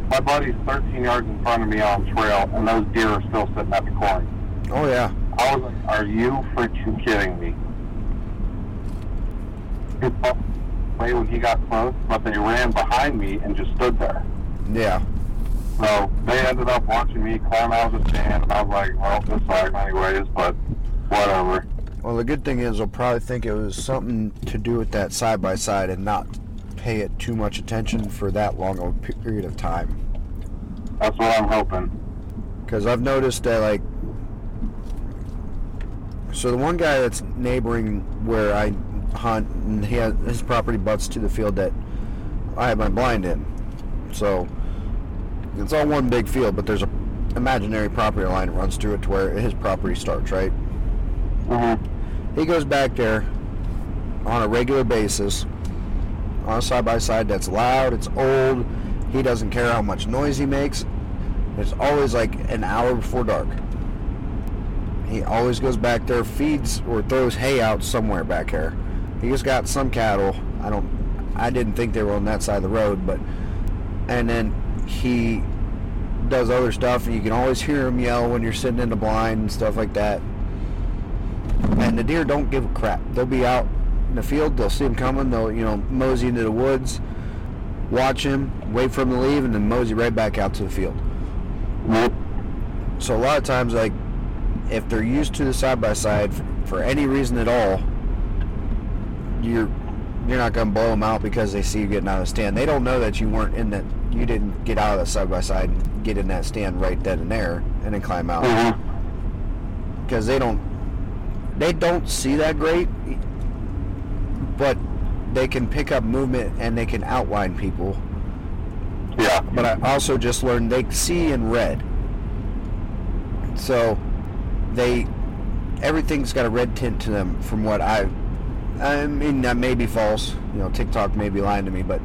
Speaker 2: My buddy's 13 yards in front of me on trail, and those deer are still sitting at the corn.
Speaker 1: Oh yeah.
Speaker 2: I was like, are you freaking kidding me? Away when he got close, but they ran behind me and just stood there.
Speaker 1: Yeah.
Speaker 2: So they ended up watching me climb out of the stand, and I was like, well, this sucks anyways, but whatever.
Speaker 1: Well, the good thing is they'll probably think it was something to do with that side by side and not pay it too much attention for that long of a period of time.
Speaker 2: That's what I'm hoping.
Speaker 1: Because I've noticed that, like, so the one guy that's neighboring where I hunt, and he has his property butts to the field that I have my blind in. So it's all one big field, but there's a imaginary property line that runs through it to where his property starts, right?
Speaker 2: Mm-hmm.
Speaker 1: He goes back there on a regular basis on a side by side that's loud, it's old. He doesn't care how much noise he makes. It's always like an hour before dark. He always goes back there, feeds or throws hay out somewhere back here. He just got some cattle. I don't. I didn't think they were on that side of the road, but and then he does other stuff, and you can always hear him yell when you're sitting in the blind and stuff like that. And the deer don't give a crap. They'll be out in the field. They'll see him coming. They'll you know mosey into the woods, watch him, wait for him to leave, and then mosey right back out to the field. So a lot of times, like if they're used to the side by side for any reason at all, you're you're not gonna blow them out because they see you getting out of the stand. They don't know that you weren't in that. You didn't get out of that side by side and get in that stand right then and there, and then climb out
Speaker 2: Mm-hmm.
Speaker 1: because they don't they don't see that great, but they can pick up movement and they can outline people.
Speaker 2: Yeah.
Speaker 1: But I also just learned they see in red. So they everything's got a red tint to them from what I've I mean, that may be false. You know, TikTok may be lying to me, but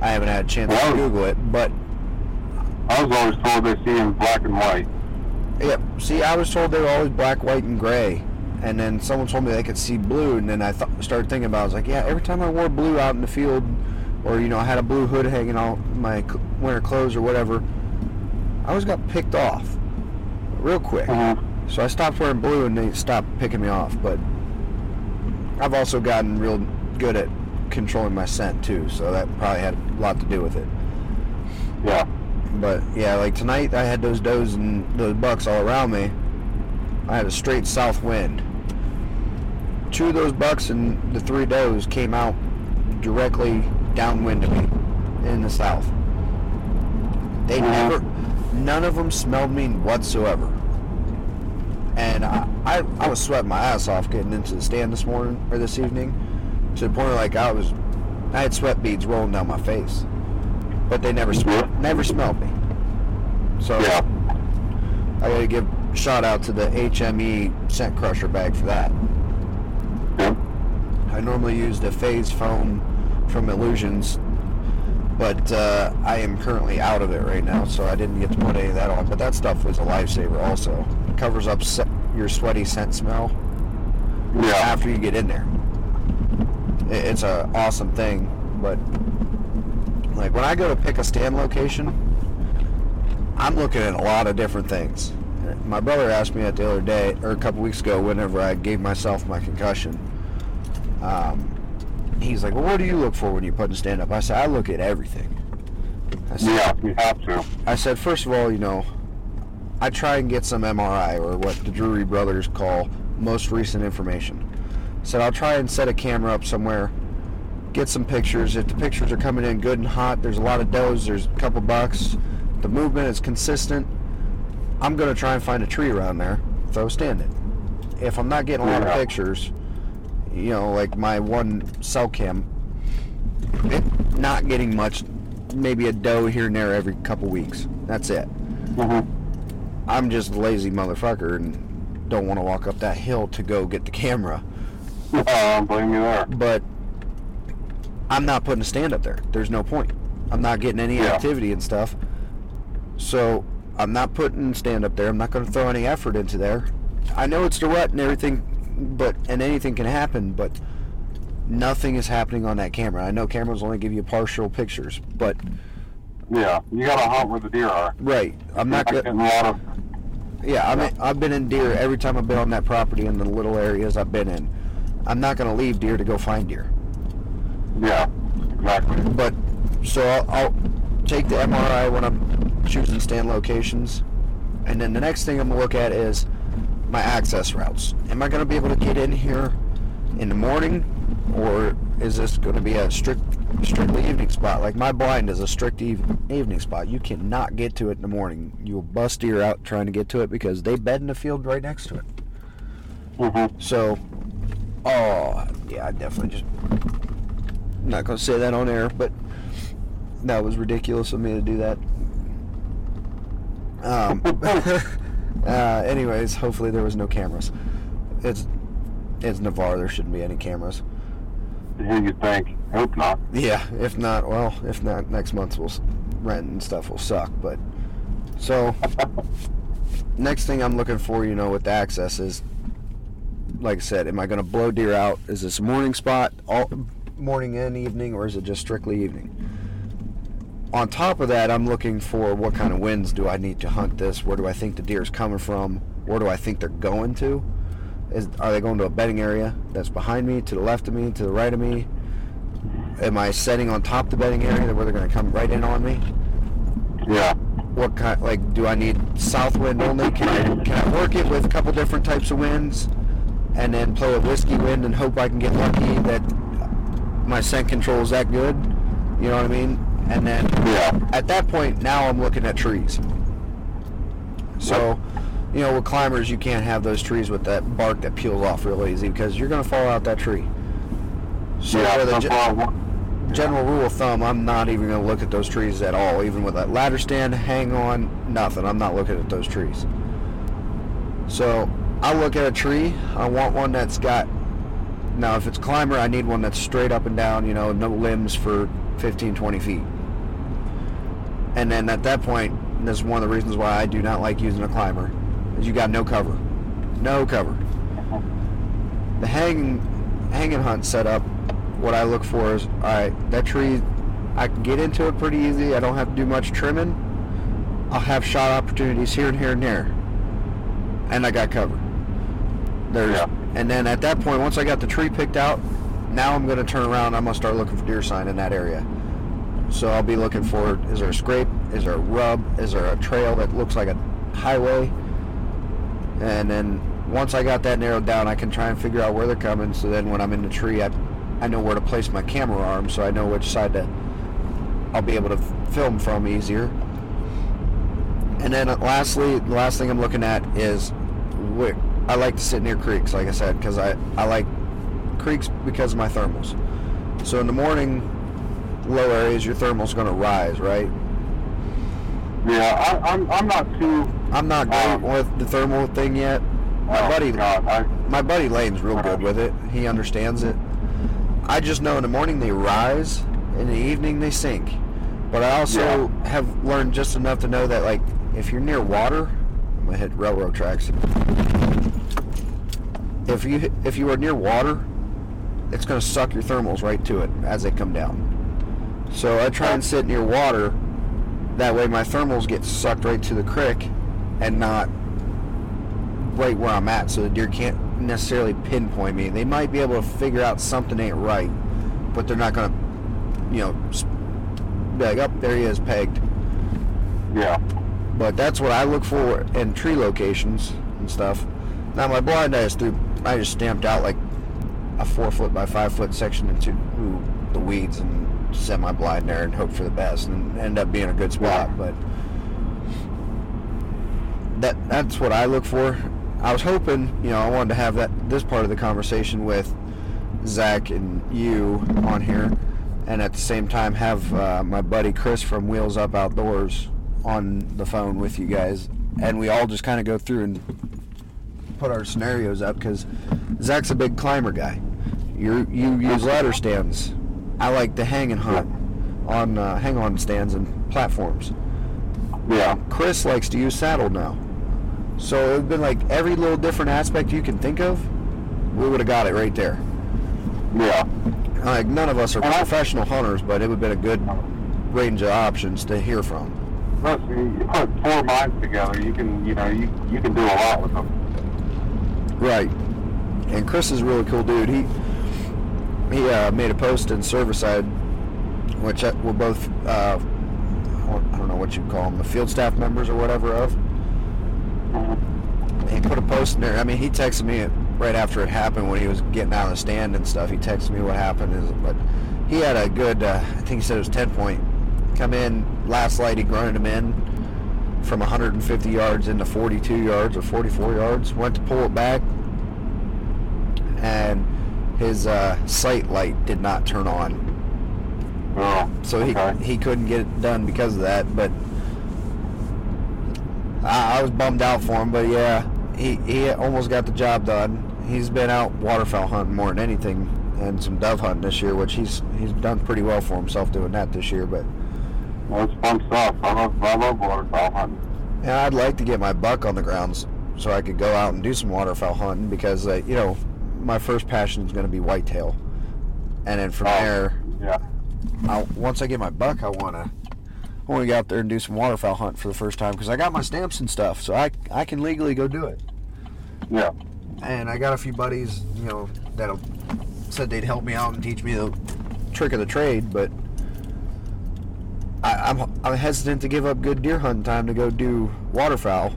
Speaker 1: I haven't had a chance
Speaker 2: Well,
Speaker 1: to Google it. But
Speaker 2: I was always told they see in black and white.
Speaker 1: yeah, see, I was told they were always black, white, and gray, and then someone told me they could see blue, and then I th- started thinking about. it. I was like, yeah, every time I wore blue out in the field, or you know, I had a blue hood hanging on my c- winter clothes or whatever, I always got picked off real quick.
Speaker 2: Mhm.
Speaker 1: So I stopped wearing blue, and they stopped picking me off. But I've also gotten real good at controlling my scent too, so that probably had a lot to do with it.
Speaker 2: Yeah.
Speaker 1: But yeah, like tonight I had those does and those bucks all around me. I had a straight south wind. Two of those bucks and the three does came out directly downwind of me in the south. They
Speaker 2: Mhm.
Speaker 1: never, none of them smelled me whatsoever. And I, I, I was sweating my ass off getting into the stand this morning or this evening, to the point where like I was, I had sweat beads rolling down my face, but they never smelled, never smelled me. So
Speaker 2: Yeah.
Speaker 1: I got to give shout out to the HME scent crusher bag for that.
Speaker 2: Yep.
Speaker 1: I normally use the phase foam from Illusions, but uh, I am currently out of it right now, so I didn't get to put any of that on. But that stuff was a lifesaver also. Covers up your sweaty scent smell
Speaker 2: Yeah.
Speaker 1: after you get in there. It- It's an awesome thing, but like when I go to pick a stand location, I'm looking at a lot of different things. My brother asked me that the other day, or a couple weeks ago, whenever I gave myself my concussion. Um, he's like, "Well, what do you look for when you put a stand up?" I said, "I look at everything." I said,
Speaker 2: Yeah, you have to.
Speaker 1: I said, first of all, you know, I try and get some MRI or what the Drury brothers call most recent information. said I'll try and set a camera up somewhere, get some pictures. If the pictures are coming in good and hot, there's a lot of does, there's a couple bucks, the movement is consistent. I'm gonna try and find a tree around there, throw a stand in. If I'm not getting a lot of pictures, you know, like my one cell cam, it not getting much, maybe a doe here and there every couple weeks. That's it.
Speaker 2: hmm
Speaker 1: I'm just a lazy motherfucker and don't want to walk up that hill to go get the camera.
Speaker 2: I don't blame you there.
Speaker 1: But I'm not putting a stand up there. There's no point. I'm not getting any
Speaker 2: Yeah.
Speaker 1: activity and stuff. So I'm not putting stand up there. I'm not going to throw any effort into there. I know it's the rut and everything, but and anything can happen. But nothing is happening on that camera. I know cameras only give you partial pictures, but
Speaker 2: Yeah, you gotta hunt where the deer are.
Speaker 1: right. I'm not going.
Speaker 2: getting a lot of.
Speaker 1: Yeah, I mean, I've been in deer every time I've been on that property in the little areas I've been in. I'm not going to leave deer to go find deer.
Speaker 2: Yeah, exactly.
Speaker 1: But so I'll, I'll take the MRI when I'm choosing stand locations, and then the next thing I'm gonna look at is my access routes. Am I going to be able to get in here in the morning, or is this going to be a strict, strictly evening spot? Like my blind is a strict eve- evening spot. You cannot get to it in the morning. You'll bust deer out trying to get to it because they bed in the field right next to it.
Speaker 2: hmm
Speaker 1: So, oh yeah, I definitely just not gonna say that on air, but that was ridiculous of me to do that. Um, uh, anyways, hopefully there was no cameras. It's it's Navarre. There shouldn't be any cameras.
Speaker 2: Yeah, you think? Hope not.
Speaker 1: Yeah, if not, well, if not, next month's will rent and stuff will suck. But so next thing I'm looking for, you know, with the access is, like I said, am I going to blow deer out? Is this a morning spot, all morning and evening, or is it just strictly evening? On top of that, I'm looking for what kind of winds do I need to hunt this? Where do I think the deer is coming from? Where do I think they're going to? Is are they going to a bedding area that's behind me, to the left of me, to the right of me? Am I setting on top the bedding area where they're going to come right in on me?
Speaker 2: Yeah.
Speaker 1: what kind like do I need south wind only? Can I can I work it with a couple different types of winds and then play a whiskey wind and hope I can get lucky that my scent control is that good? You know what I mean? And then
Speaker 2: Yeah.
Speaker 1: at that point now I'm looking at trees. So, you know, with climbers you can't have those trees with that bark that peels off real easy because you're gonna fall out that tree. So
Speaker 2: yeah.
Speaker 1: for the
Speaker 2: that's
Speaker 1: general rule of thumb, I'm not even going to look at those trees at all. Even with that ladder stand, hang on, nothing. I'm not looking at those trees. So I look at a tree. I want one that's got Now, if it's climber, I need one that's straight up and down, you know, no limbs for 15, 20 feet. And then at that point, this is one of the reasons why I do not like using a climber, is you got no cover. No cover. The hanging, hanging hunt setup, what I look for is, all right, that tree, I can get into it pretty easy. I don't have to do much trimming. I'll have shot opportunities here and here and there. And I got cover. There's,
Speaker 2: Yeah.
Speaker 1: and then at that point, once I got the tree picked out, now I'm going to turn around. I'm going to start looking for deer sign in that area. So I'll be looking for: is there a scrape? Is there a rub? Is there a trail that looks like a highway? And then once I got that narrowed down, I can try and figure out where they're coming. So then when I'm in the tree, I, I know where to place my camera arm, so I know which side to I'll be able to film from easier. And then uh, lastly, the last thing I'm looking at is where I like to sit near creeks, like I said, because I, I like creeks because of my thermals. So in the morning, low areas, your thermal's going to rise, right?
Speaker 2: Yeah, I, I'm I'm not too.
Speaker 1: I'm not great
Speaker 2: Um,
Speaker 1: with the thermal thing yet. My
Speaker 2: oh,
Speaker 1: buddy,
Speaker 2: God, I,
Speaker 1: my buddy Lane's real good with it. He understands it. I just know in the morning they rise, in the evening they sink. But I also have learned just enough to know that like if you're near water, I'm gonna hit railroad tracks. If you if you are near water, it's gonna suck your thermals right to it as they come down. So I try and sit near water. That way my thermals get sucked right to the creek, and not right where I'm at, so the deer can't necessarily pinpoint me. They might be able to figure out something ain't right, but they're not gonna, you know, be like, "Up there he is, pegged."
Speaker 2: yeah,
Speaker 1: But that's what I look for in tree locations and stuff. Now my blind eye is through. I just stamped out like a four foot by five foot section into the weeds and set my blind there and hope for the best and end up being a good spot. But that that's what I look for. I was hoping, you know, I wanted to have that this part of the conversation with Zach and you on here, and at the same time have uh, my buddy Chris from Wheels Up Outdoors on the phone with you guys, and we all just kind of go through and put our scenarios up because Zach's a big climber guy. You you use ladder stands. I like to hang and hunt on uh, hang on stands and platforms.
Speaker 2: yeah,
Speaker 1: Chris likes to use saddle now. So it's been like every little different aspect you can think of, we would have got it right there.
Speaker 2: yeah.
Speaker 1: Like none of us are
Speaker 2: And I-
Speaker 1: professional hunters, but it would have been a good range of options to hear from.
Speaker 2: Listen, you put four minds together, you can, you know, you you can do a lot with them.
Speaker 1: Right. And Chris is a really cool dude. He he uh, made a post in Servicide, which uh, we're both uh, I don't know what you call them, the field staff members or whatever of. He put a post in there. I mean, he texted me right after it happened when he was getting out of the stand and stuff. He texted me what happened, is, but he had a good. Uh, I think he said it was ten point. Come in last light, he grunted him in from 150 yards into 42 yards or 44 yards. Went to pull it back, and his uh, sight light did not turn on.
Speaker 2: Oh,
Speaker 1: So he
Speaker 2: okay.
Speaker 1: he couldn't get it done because of that. But I, I was bummed out for him. But yeah, he he almost got the job done. He's been out waterfowl hunting more than anything, and some dove hunting this year, which he's he's done pretty well for himself doing that this year. But
Speaker 2: Well, it's fun stuff. I love, I love waterfowl hunting.
Speaker 1: and I'd like to get my buck on the grounds so I could go out and do some waterfowl hunting because uh, you know my first passion is going to be whitetail, and then from
Speaker 2: Oh.
Speaker 1: there
Speaker 2: Yeah,
Speaker 1: I, once I get my buck, I want to I want to get out there and do some waterfowl hunt for the first time because I got my stamps and stuff, so I I can legally go do it.
Speaker 2: yeah,
Speaker 1: And I got a few buddies, you know, that said they'd help me out and teach me the trick of the trade, but I, I'm I'm hesitant to give up good deer hunting time to go do waterfowl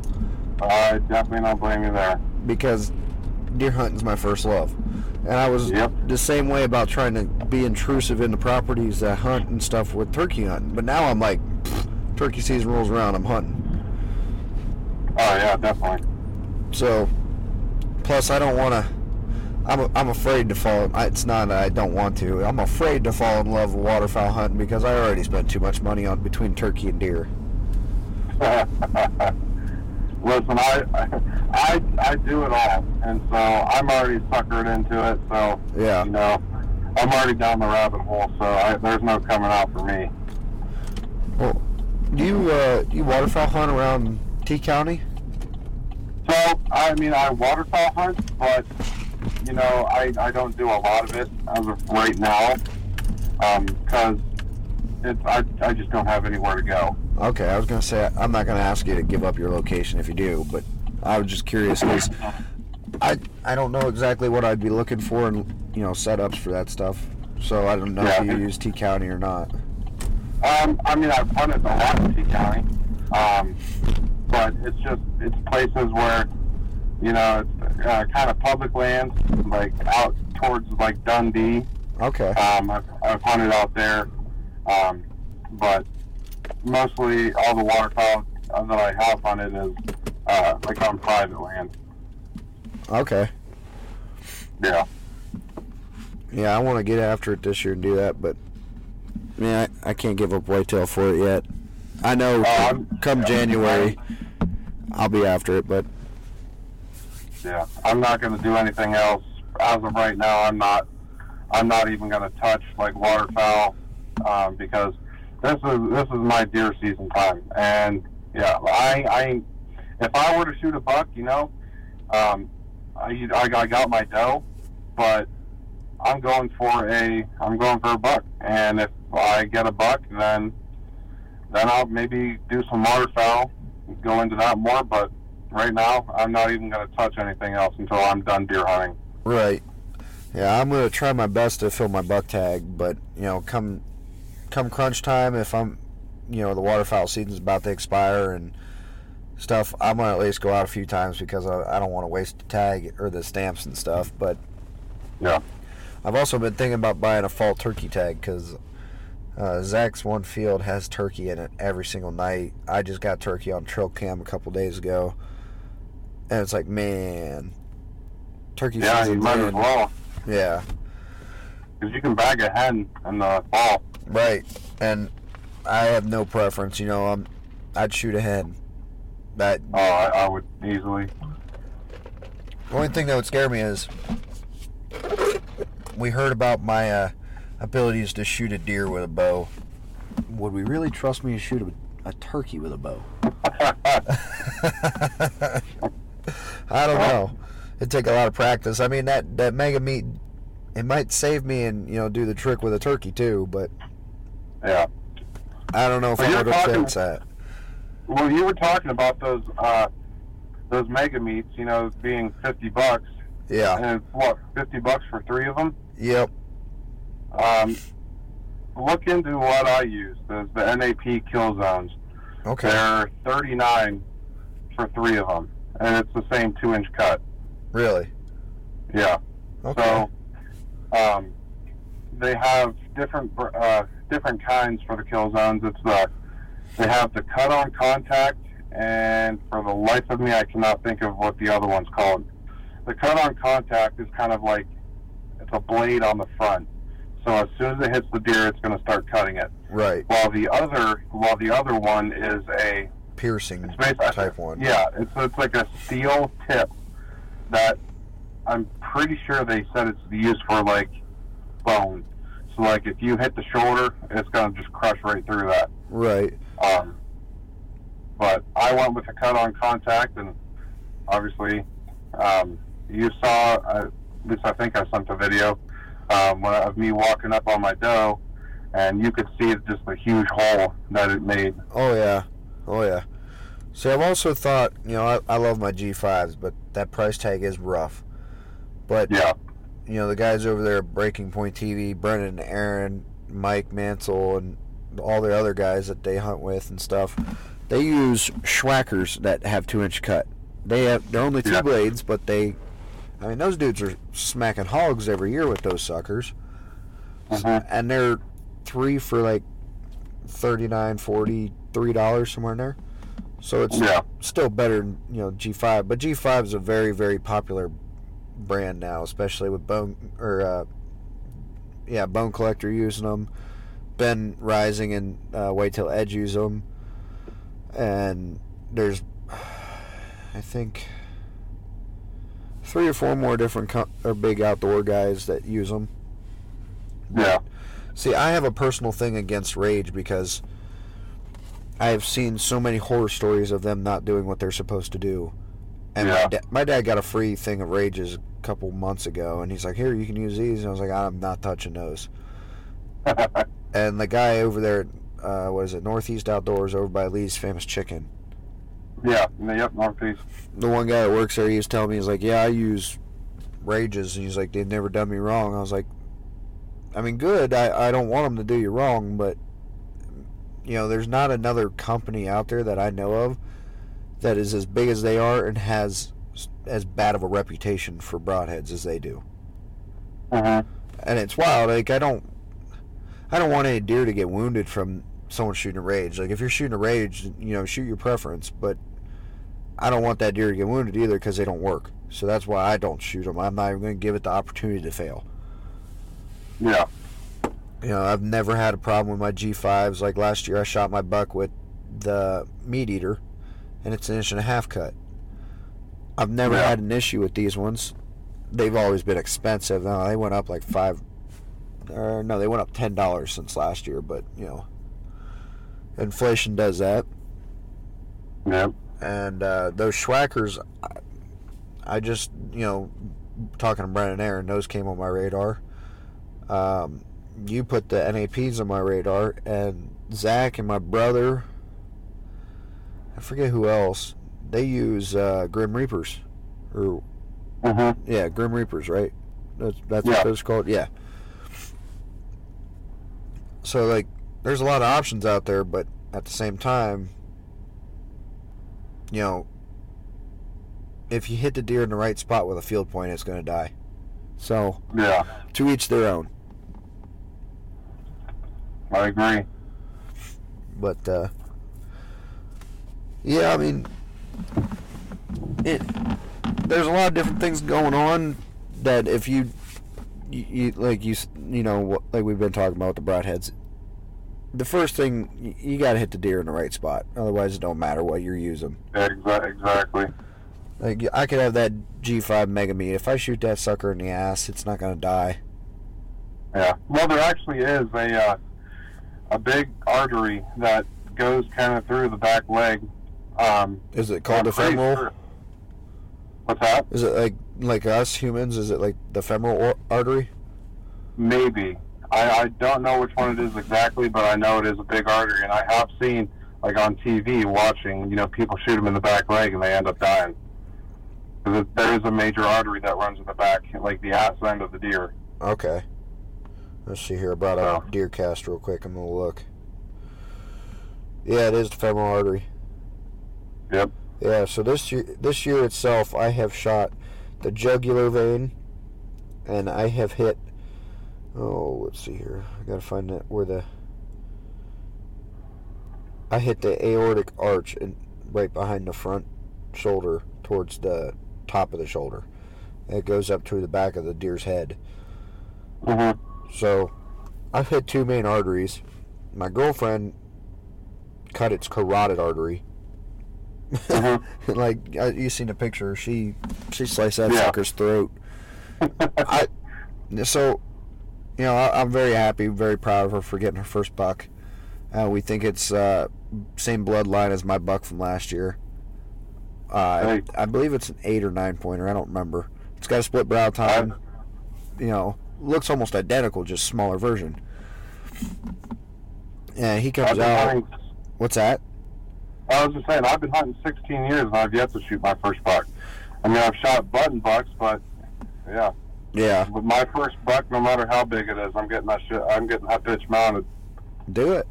Speaker 2: I definitely don't blame you there.
Speaker 1: because deer hunting's my first love. And I was
Speaker 2: Yep.
Speaker 1: the same way about trying to be intrusive in the properties that hunt and stuff with turkey hunting. But now I'm like, turkey season rolls around, I'm hunting.
Speaker 2: Oh yeah, definitely.
Speaker 1: So, plus I don't want to. I'm, I'm afraid to fall. It's not that I don't want to. I'm afraid to fall in love with waterfowl hunting because I already spent too much money on between turkey and deer.
Speaker 2: listen, I, I, I do it all, and so I'm already suckered into it. So
Speaker 1: Yeah.
Speaker 2: you know, I'm already down the rabbit hole. So I, there's no coming out for me.
Speaker 1: Well, do you uh, do you waterfowl hunt around T County?
Speaker 2: So I mean, I waterfowl hunt, but you know, I, I don't do a lot of it as of right now, because it's I, I just don't have anywhere to go.
Speaker 1: Okay, I was gonna say I'm not gonna ask you to give up your location if you do, but I was just curious because I I don't know exactly what I'd be looking for and you know setups for that stuff. So I don't know if you use T County or not.
Speaker 2: Um, I mean, I've hunted a lot in T County, um, but it's just it's places where you know it's uh, kind of public land, like out towards like Dundee.
Speaker 1: Okay.
Speaker 2: Um, I've, I've hunted out there, um, but mostly all the waterfowl uh, that I have hunted is uh, like on private land.
Speaker 1: Okay.
Speaker 2: Yeah.
Speaker 1: Yeah, I want to get after it this year and do that, but man, I, I can't give up whitetail for it yet. I know
Speaker 2: I'm-
Speaker 1: come. January I'll be after it, but
Speaker 2: Yeah, I'm not going to do anything else as of right now. I'm not. I'm not even going to touch like waterfowl um, because this is this is my deer season time, and yeah, I I if I were to shoot a buck, you know, um, I, I I got my doe, but I'm going for a I'm going for a buck, and if I get a buck, then then I'll maybe do some waterfowl, go into that more, but right now, I'm not even going to touch anything else until I'm done deer hunting.
Speaker 1: right. Yeah, I'm gonna try my best to fill my buck tag, but you know, come come crunch time, if I'm, you know, the waterfowl season's about to expire and stuff, I'm gonna at least go out a few times because I, I don't want to waste the tag or the stamps and stuff. But
Speaker 2: Yeah.
Speaker 1: I've also been thinking about buying a fall turkey tag because uh, Zach's one field has turkey in it every single night. I just got turkey on trail cam a couple days ago, and it's like, man, turkey
Speaker 2: Yeah, you might as well.
Speaker 1: Yeah,
Speaker 2: Because you can bag a hen in the fall.
Speaker 1: right. And I have no preference. You know, I'm I'd shoot a hen. That
Speaker 2: Oh, I, I would easily.
Speaker 1: The only thing that would scare me is we heard about my uh, abilities to shoot a deer with a bow. Would we really trust me to shoot a, a turkey with a bow? I don't know. It'd take a lot of practice. I mean, that that Megameat, it might save me and you know do the trick with a turkey too. But
Speaker 2: yeah.
Speaker 1: I don't know if
Speaker 2: Well,
Speaker 1: I'm
Speaker 2: you're
Speaker 1: gonna
Speaker 2: talking-
Speaker 1: that.
Speaker 2: Well, you were talking about those uh, those Megameats, you know, being 50 bucks.
Speaker 1: Yeah.
Speaker 2: And it's, what, 50 bucks for three of them?
Speaker 1: Yep.
Speaker 2: Um, look into what I use. There's the NAP Killzones.
Speaker 1: Okay.
Speaker 2: They're 39 for three of them. And it's the same two inch cut.
Speaker 1: Really.
Speaker 2: Yeah.
Speaker 1: Okay.
Speaker 2: So, um, they have different uh, different kinds for the Killzones. It's the they have the cut on contact, and for the life of me, I cannot think of what the other one's called. The cut on contact is kind of like it's a blade on the front. So as soon as it hits the deer, it's going to start cutting it.
Speaker 1: right.
Speaker 2: While the other while the other one is a
Speaker 1: Piercing
Speaker 2: it's
Speaker 1: type one.
Speaker 2: yeah, it's it's like a steel tip that I'm pretty sure they said it's used for like bone. So like if you hit the shoulder, it's gonna just crush right through that.
Speaker 1: Right.
Speaker 2: Um, but I went with a cut on contact, and obviously um, you saw. Uh, at least I think I sent a video um, when- of me walking up on my doe, and you could see just the huge hole that it made.
Speaker 1: Oh yeah, oh yeah. See, I've also thought, you know, I, I love my G5s, but that price tag is rough. But
Speaker 2: Yeah,
Speaker 1: you know, the guys over there at Breaking Point TV, Brendan, Aaron, Mike Mansell, and all the other guys that they hunt with and stuff, they use Swhackers that have two inch cut. They have they're only two
Speaker 2: Yeah.
Speaker 1: blades, but they, I mean, those dudes are smacking hogs every year with those suckers,
Speaker 2: Mhm.
Speaker 1: and they're three for like 39 40 three dollars somewhere in there. So it's
Speaker 2: yeah.
Speaker 1: still better than you know G5, but G5 is a very very popular brand now, especially with bone or uh, yeah bone collector using them. Ben Rising and uh, Whitetail Edge use them, and there's I think three or four more different co- or big outdoor guys that use them.
Speaker 2: Yeah.
Speaker 1: See, I have a personal thing against Rage because I have seen so many horror stories of them not doing what they're supposed to do. And
Speaker 2: Yeah.
Speaker 1: my, da- my dad got a free thing of Rages a couple months ago, and he's like, "Here, you can use these." And I was like, "I'm not touching those." And the guy over there, uh, what is it, Northeast Outdoors, over by Lee's Famous Chicken.
Speaker 2: Yeah. Yep. Northeast.
Speaker 1: The one guy that works there, he was telling me, he's like, "Yeah, I use Rages," and he's like, "They've never done me wrong." I was like, "I mean, good. I I don't want them to do you wrong, but you know, there's not another company out there that I know of that is as big as they are and has as bad of a reputation for broadheads as they do."
Speaker 2: Mm-hmm.
Speaker 1: and it's wild. Like I don't, I don't want any deer to get wounded from someone shooting a rage. Like if you're shooting a rage, you know, shoot your preference. But I don't want that deer to get wounded either because they don't work. So that's why I don't shoot them. I'm not even going to give it the opportunity to fail.
Speaker 2: Yeah.
Speaker 1: You know, I've never had a problem with my G5s. Like last year, I shot my buck with the meat eater, and it's an inch and a half cut. I've never
Speaker 2: Yeah.
Speaker 1: had an issue with these ones. They've always been expensive. Now they went up like five, or no, they went up ten dollars since last year. But you know, inflation does that.
Speaker 2: Yep.
Speaker 1: And uh, those Swhackers, I, just you know, talking to Brennan Aaron, those came on my radar. Um, you put the NAPs on my radar, and Zach and my brother, I forget who else. They use uh, Grim Reapers, or
Speaker 2: Mm-hmm.
Speaker 1: yeah, Grim Reapers, right? That's, that's
Speaker 2: Yeah.
Speaker 1: what those called. Yeah. So like, there's a lot of options out there, but at the same time, you know, if you hit the deer in the right spot with a field point, it's going to die. So
Speaker 2: Yeah.
Speaker 1: to each their own.
Speaker 2: I agree.
Speaker 1: But uh, yeah, I mean, it. There's a lot of different things going on that if you, you, you like you you know like we've been talking about the broadheads. The first thing you got to hit the deer in the right spot. Otherwise, it don't matter what you're using.
Speaker 2: Exactly.
Speaker 1: Like I could have that G5 Megameat. If I shoot that sucker in the ass, it's not gonna die.
Speaker 2: Yeah. Well, there actually is a uh, a big artery that goes kind of through the back leg. Um,
Speaker 1: Is it called the femoral?
Speaker 2: sure- What's that?
Speaker 1: Is it like like us humans? Is it like the femoral or- artery?
Speaker 2: Maybe. I, I don't know which one it is exactly, but I know it is a big artery, and I have seen like on TV watching, you know, people shoot them in the back leg and they end up dying. Because there is a major artery that runs in the back, like the ass end of the deer.
Speaker 1: Okay. Let's see here. Brought
Speaker 2: Oh.
Speaker 1: up deer cast real quick. I'm gonna look. Yeah, it is the femoral artery.
Speaker 2: Yep.
Speaker 1: Yeah. So this year, this year itself, I have shot the jugular vein, and I have hit. Oh, let's see here. I gotta find that where the. I hit the aortic arch and right behind the front shoulder, towards the top of the shoulder. It goes up to the back of the deer's head.
Speaker 2: Mm-hmm.
Speaker 1: So, I've hit two main arteries. My girlfriend cut its carotid artery.
Speaker 2: Mhm.
Speaker 1: like uh, you seen the picture, she she sliced that
Speaker 2: Yeah.
Speaker 1: sucker's throat. I so, you know, I, I'm very happy, very proud of her for getting her first buck. Uh, we think it's uh, same bloodline as my buck from last year. Uh,
Speaker 2: Hey.
Speaker 1: I, I believe it's an eight or nine pointer. I don't remember. It's got a split brow tine. You know, looks almost identical, just smaller version. Yeah, he comes out.
Speaker 2: hunting,
Speaker 1: What's that?
Speaker 2: I was just saying, I've been hunting 16 years and I've yet to shoot my first buck. I mean, I've shot button bucks, but yeah,
Speaker 1: Yeah,
Speaker 2: with my first buck, no matter how big it is, I'm getting that shit. I'm getting that bitch mounted.
Speaker 1: do it.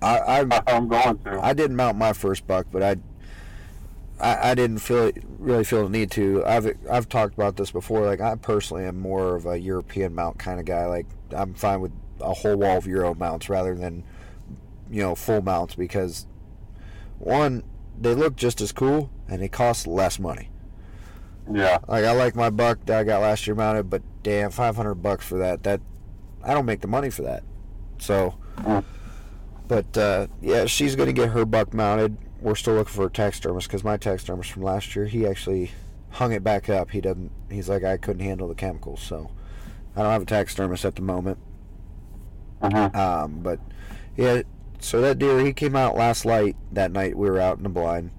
Speaker 1: I I,
Speaker 2: I'm going to.
Speaker 1: I didn't mount my first buck, but I, I I didn't feel really feel the need to. I've I've talked about this before. Like I personally am more of a European mount kind of guy. Like I'm fine with a whole wall of Euro mounts rather than you know full mounts because one they look just as cool and they cost less money.
Speaker 2: Yeah,
Speaker 1: Like I like my buck that I got last year mounted, but damn, five hundred bucks for that. That I don't make the money for that. So,
Speaker 2: Mm.
Speaker 1: but uh, yeah, she's gonna get her buck mounted. we're still looking for a taxidermist because my taxidermist from last year, he actually hung it back up. He doesn't. He's like, I couldn't handle the chemicals, so I don't have a taxidermist at the moment.
Speaker 2: Uh-huh.
Speaker 1: Um, but yeah, so that deer he came out last light that night. We were out in the blind,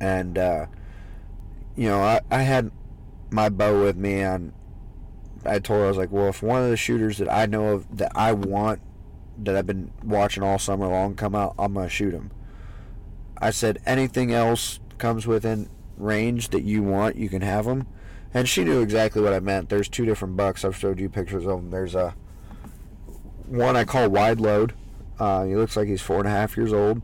Speaker 1: and uh, you know I, I had my bow with me, and I told her I was like, well, if one of the shooters that I know of that I want that I've been watching all summer long come out, I'm gonna shoot him. I said anything else comes within range that you want, you can have them. And she knew exactly what I meant. There's two different bucks. I've showed you pictures of them. There's a one I call wide load. Uh, he looks like he's four and a half years old,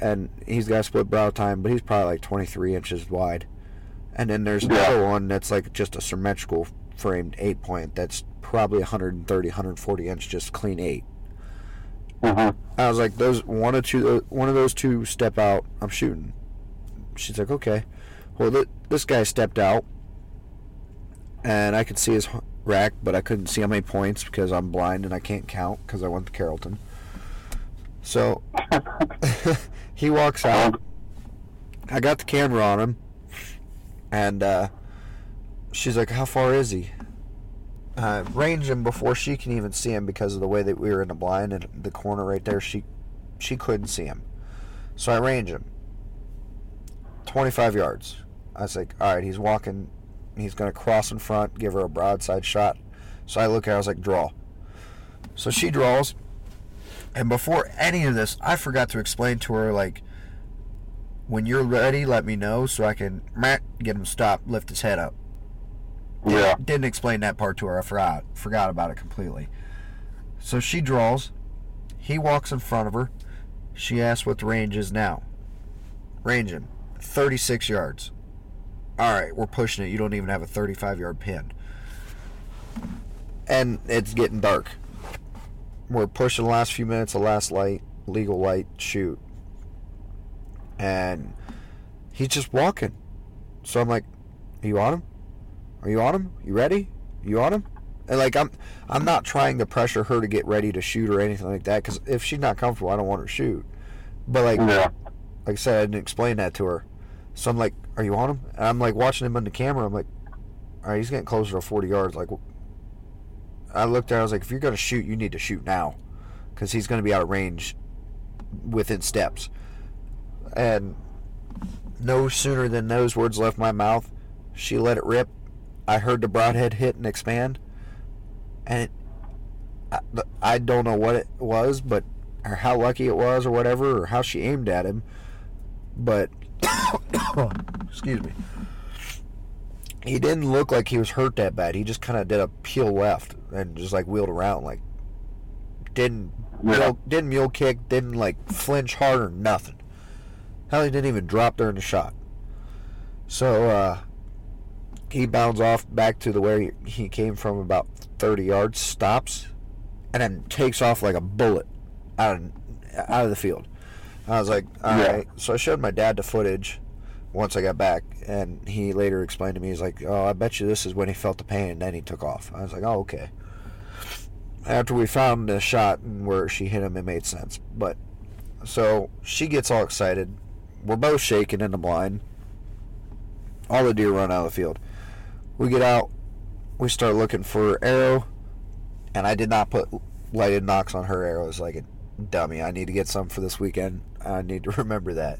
Speaker 1: and he's got split brow tine, but he's probably like 23 inches wide. And then there's another one that's like just a symmetrical framed eight point that's probably 130, 140 inch, just clean eight.
Speaker 2: Uh-huh.
Speaker 1: I was like, those one or two, one of those two step out. I'm shooting. She's like, okay. Well, th- this guy stepped out, and I could see his rack, but I couldn't see how many points because I'm blind and I can't count because I went to Carrollton. So he walks out. I got the camera on him, and uh, she's like, "How far is he?" Uh, range him before she can even see him because of the way that we were in the blind and the corner right there. She she couldn't see him, so I range him. Twenty-five yards. I was like, "All right, he's walking. He's gonna cross in front, give her a broadside shot." So I look at her. I was like, "Draw." So she draws, and before any of this, I forgot to explain to her like when you're ready, let me know so I can get him stopped, lift his head up.
Speaker 2: Yeah.
Speaker 1: Didn't explain that part to her. I forgot. Forgot about it completely. So she draws. He walks in front of her. She asks what the range is now. Range him. 36 yards. All right, we're pushing it. You don't even have a 35 yard pin. And it's getting dark. We're pushing the last few minutes of last light, legal light, shoot. And he's just walking. So I'm like, Are you on him? Are you on him? You ready? You on him? And like I'm, I'm not trying to pressure her to get ready to shoot or anything like that. Because if she's not comfortable, I don't want her to shoot. But like,
Speaker 2: Yeah.
Speaker 1: like I said, I didn't explain that to her. So I'm like, "Are you on him?" And I'm like watching him on the camera. I'm like, "All right, he's getting closer to 40 yards." Like, I looked at. her, I was like, "If you're gonna shoot, you need to shoot now, because he's gonna be out of range within steps." And no sooner than those words left my mouth, she let it rip. I heard the broadhead hit and expand, and it, I, I don't know what it was, but or how lucky it was, or whatever, or how she aimed at him, but oh, excuse me, he didn't look like he was hurt that bad. He just kind of did a peel left and just like wheeled around, like didn't
Speaker 2: Yeah.
Speaker 1: mule, didn't mule kick, didn't like flinch hard or nothing. Hell, he didn't even drop during the shot. So uh, he bounds off back to the where he, came from, about 30 yards, stops, and then takes off like a bullet out of out of the field. I was like, all right.
Speaker 2: Yeah.
Speaker 1: So I showed my dad the footage once I got back, and he later explained to me, he's like, oh, I bet you this is when he felt the pain, and then he took off. I was like, oh, okay. After we found the shot and where she hit him, it made sense. But so she gets all excited. We're both shaking in the blind. All the deer run out of the field. We get out. We start looking for arrow, and I did not put lighted nocks on her arrows like a dummy. I need to get some for this weekend. I need to remember that.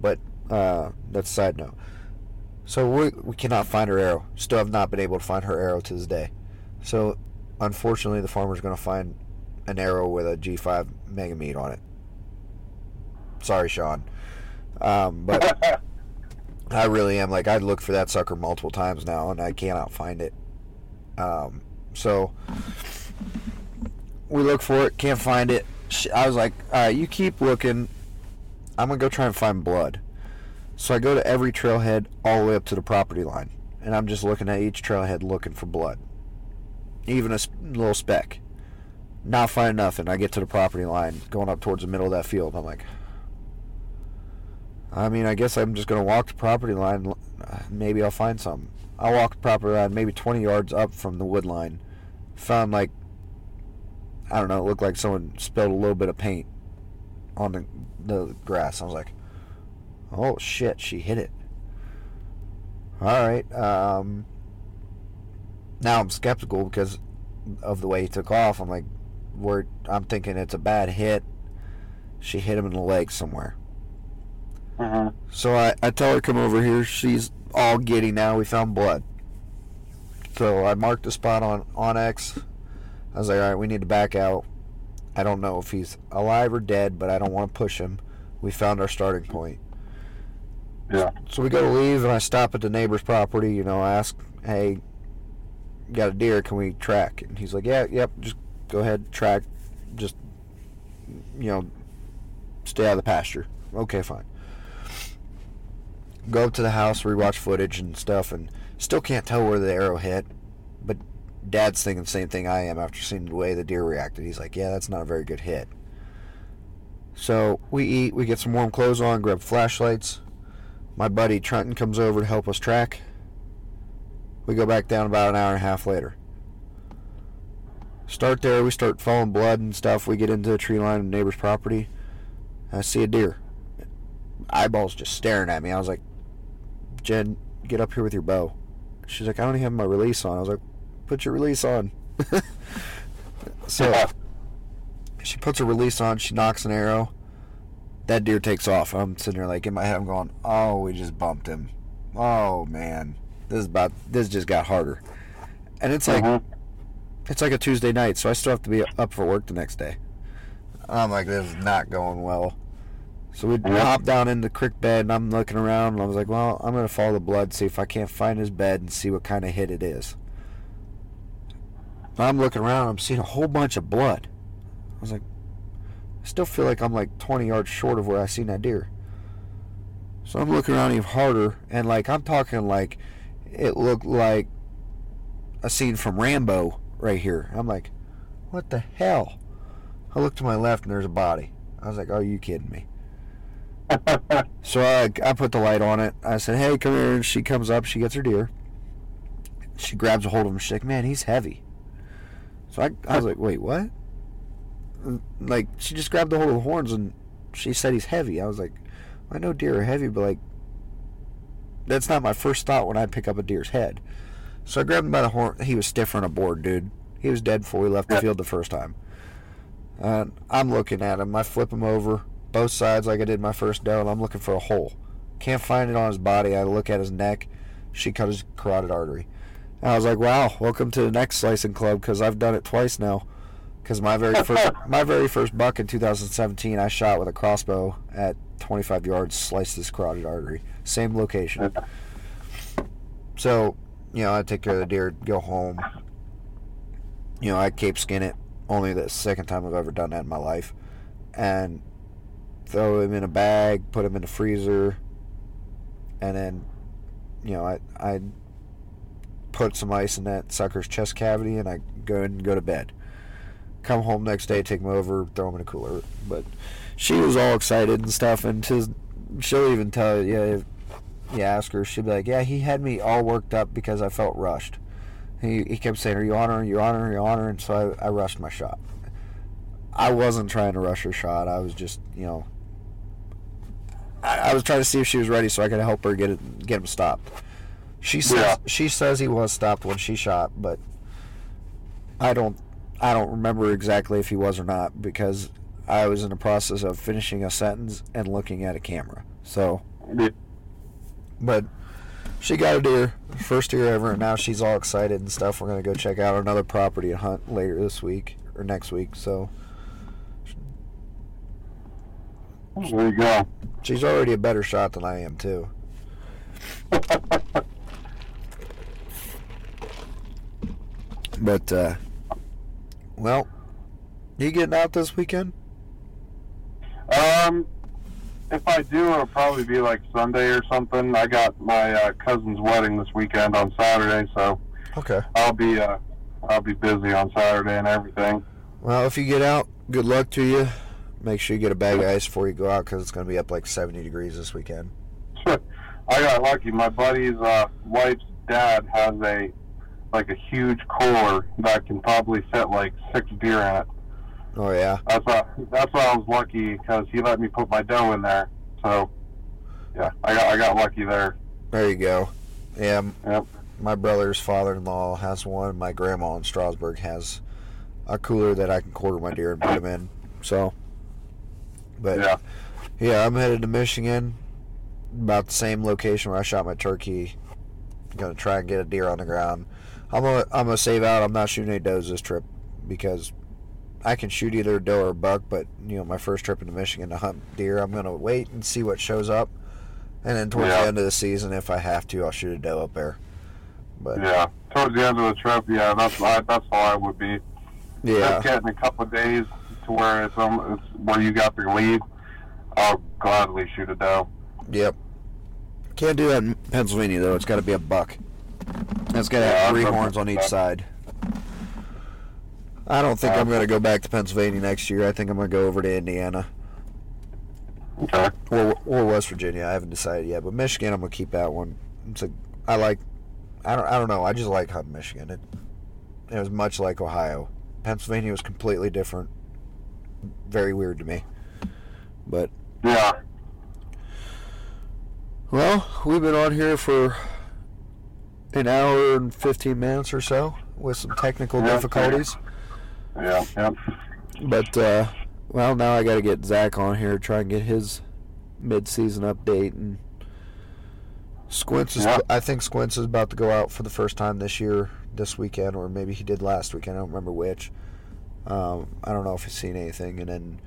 Speaker 1: But uh, that's a side note. So we, we cannot find her arrow. Still have not been able to find her arrow to this day. So unfortunately, the farmer's going to find an arrow with a G5 Megameat on it. Sorry, Sean. Um, but I really am like I'd looked for that sucker multiple times now, and I cannot find it. Um, so we look for it, can't find it. I was like, all right, you keep looking. I'm gonna go try and find blood. So I go to every trailhead all the way up to the property line, and I'm just looking at each trailhead looking for blood, even a little speck. Not finding nothing. I get to the property line, going up towards the middle of that field. I'm like, I mean, I guess I'm just gonna walk the property line. Maybe I'll find something. I walked property line, maybe 20 yards up from the wood line. Found like, I don't know, it looked like someone spilled a little bit of paint on the, the grass. I was like, oh shit, she hit it. All right. Um, now I'm skeptical because of the way he took off. I'm like, we're, I'm thinking it's a bad hit. She hit him in the leg somewhere.
Speaker 2: Uh-huh.
Speaker 1: So I, I tell her come over here. She's all giddy now. We found blood. So I marked the spot on on X. I was like, all right, we need to back out. I don't know if he's alive or dead, but I don't want to push him. We found our starting point.
Speaker 2: Yeah.
Speaker 1: So we go to leave, and I stop at the neighbor's property. You know, ask, hey, got a deer? Can we track? And he's like, yeah, yep, just go ahead, track. Just, you know, stay out of the pasture. Okay, fine. Go up to the house, rewatch footage and stuff, and still can't tell where the arrow hit. But Dad's thinking the same thing I am after seeing the way the deer reacted. He's like, yeah, that's not a very good hit. So we eat, we get some warm clothes on, grab flashlights. My buddy Trenton comes over to help us track. We go back down about an hour and a half later. Start there, we start following blood and stuff. We get into the tree line of neighbor's property. I see a deer. Eyeballs just staring at me. I was like, Jen, get up here with your bow. She's like, I don't even have my release on. I was like, put your release on. so she puts her release on. She nocks an arrow. That deer takes off. I'm sitting there like in my head. I'm going, oh, we just bumped him. Oh man, this is about. This just got harder. And it's like,
Speaker 2: Mhm.
Speaker 1: it's like a Tuesday night, so I still have to be up for work the next day. I'm like, this is not going well. So we hop down in the creek bed, and I'm looking around, and I was like, well, I'm gonna follow the blood, see if I can't find his bed, and see what kind of hit it is. I'm looking around, I'm seeing a whole bunch of blood. I was like, I still feel like I'm like 20 yards short of where I seen that deer. So I'm looking around even harder, and like I'm talking like it looked like a scene from Rambo right here. I'm like, what the hell? I look to my left and there's a body. I was like, are you kidding me? So I, I put the light on it. I said, hey, come here. And she comes up. She gets her deer. She grabs a hold of him. She's like, man, he's heavy. So I, I was like, wait, what? Like, she just grabbed a hold of the horns and she said he's heavy. I was like, I know deer are heavy, but like, that's not my first thought when I pick up a deer's head. So I grabbed him by the horn. He was stiffer on a board, dude. He was dead before we left the field the first time. And I'm looking at him. I flip him over both sides like I did my first doe, and I'm looking for a hole. Can't find it on his body. I look at his neck. She cut his carotid artery. And I was like, "Wow, welcome to the next slicing club," because I've done it twice now. Because my very first my very first buck in 2017, I shot with a crossbow at 25 yards, sliced his carotid artery. Same location. So, you know, I take care of the deer, go home. You know, I cape skin it. Only the second time I've ever done that in my life. And throw him in a bag, put him in the freezer, and then, you know, I I put some ice in that sucker's chest cavity, and I go and go to bed. Come home next day, take him over, throw him in a cooler. But she was all excited and stuff, and she'll even tell you, yeah, if you ask her, she'll be like, yeah, he had me all worked up because I felt rushed. He, he kept saying, are you on her, are you on her, are you on her, and so I, I rushed my shot. I wasn't trying to rush her shot. I was just, you know, I, I was trying to see if she was ready so I could help her get it, get him stopped. She says
Speaker 2: Yeah.
Speaker 1: she says he was stopped when she shot, but I don't I don't remember exactly if he was or not because I was in the process of finishing a sentence and looking at a camera. So,
Speaker 2: Yeah.
Speaker 1: but she got a deer, first deer ever, and now she's all excited and stuff. We're gonna go check out another property and hunt later this week or next week. So
Speaker 2: There you go.
Speaker 1: she's already a better shot than I am too. But uh, well, you getting out this weekend?
Speaker 2: Um, if I do, it'll probably be like Sunday or something. I got my uh, cousin's wedding this weekend on Saturday, so
Speaker 1: Okay.
Speaker 2: I'll be uh, I'll be busy on Saturday and everything.
Speaker 1: Well, if you get out, good luck to you. Make sure you get a bag of ice before you go out because it's going to be up like 70 degrees this weekend.
Speaker 2: I got lucky. My buddy's uh, wife's dad has a like a huge cooler that can probably fit like six deer in it.
Speaker 1: Oh yeah.
Speaker 2: That's why that's why I was lucky because he let me put my doe in there. So yeah, I got I got lucky there.
Speaker 1: There you go. Yeah.
Speaker 2: Yep.
Speaker 1: My brother's father-in-law has one. My grandma in Strasburg has a cooler that I can quarter my deer and put them in. So, but
Speaker 2: Yeah.
Speaker 1: yeah, I'm headed to Michigan, about the same location where I shot my turkey. Gonna try and get a deer on the ground. I'm gonna I'm gonna save out. I'm not shooting any does this trip because I can shoot either a doe or a buck. But you know, my first trip into Michigan to hunt deer, I'm gonna wait and see what shows up, and then towards
Speaker 2: Yeah.
Speaker 1: the end of the season, if I have to, I'll shoot a doe up there. But
Speaker 2: Yeah. Towards the end of the trip, yeah, that's I, that's how I would be.
Speaker 1: yeah,
Speaker 2: Just getting a couple of days to where it's, um, it's where you got the lead. I'll gladly shoot a doe.
Speaker 1: Yep. Can't do that in Pennsylvania though. It's got to be a buck. It's got to
Speaker 2: Yeah,
Speaker 1: have three horns on each side. I don't think
Speaker 2: Uh,
Speaker 1: I'm going to go back to Pennsylvania next year. I think I'm going to go over to Indiana
Speaker 2: Okay.
Speaker 1: or or West Virginia. I haven't decided yet, but Michigan I'm going to keep that one. It's a I like I don't I don't know. I just like hunting Michigan. It it was much like Ohio. Pennsylvania was completely different. Very weird to me. But
Speaker 2: Yeah.
Speaker 1: Well, we've been on here for an hour and 15 minutes or so with some technical
Speaker 2: Yeah,
Speaker 1: difficulties.
Speaker 2: Yeah. Yep.
Speaker 1: But, uh, well, now I got to get Zach on here, try and get his mid-season update. And Squints is,
Speaker 2: Yeah.
Speaker 1: I think Squints is about to go out for the first time this year, this weekend, or maybe he did last weekend. I don't remember which. Um, I don't know if he's seen anything. And then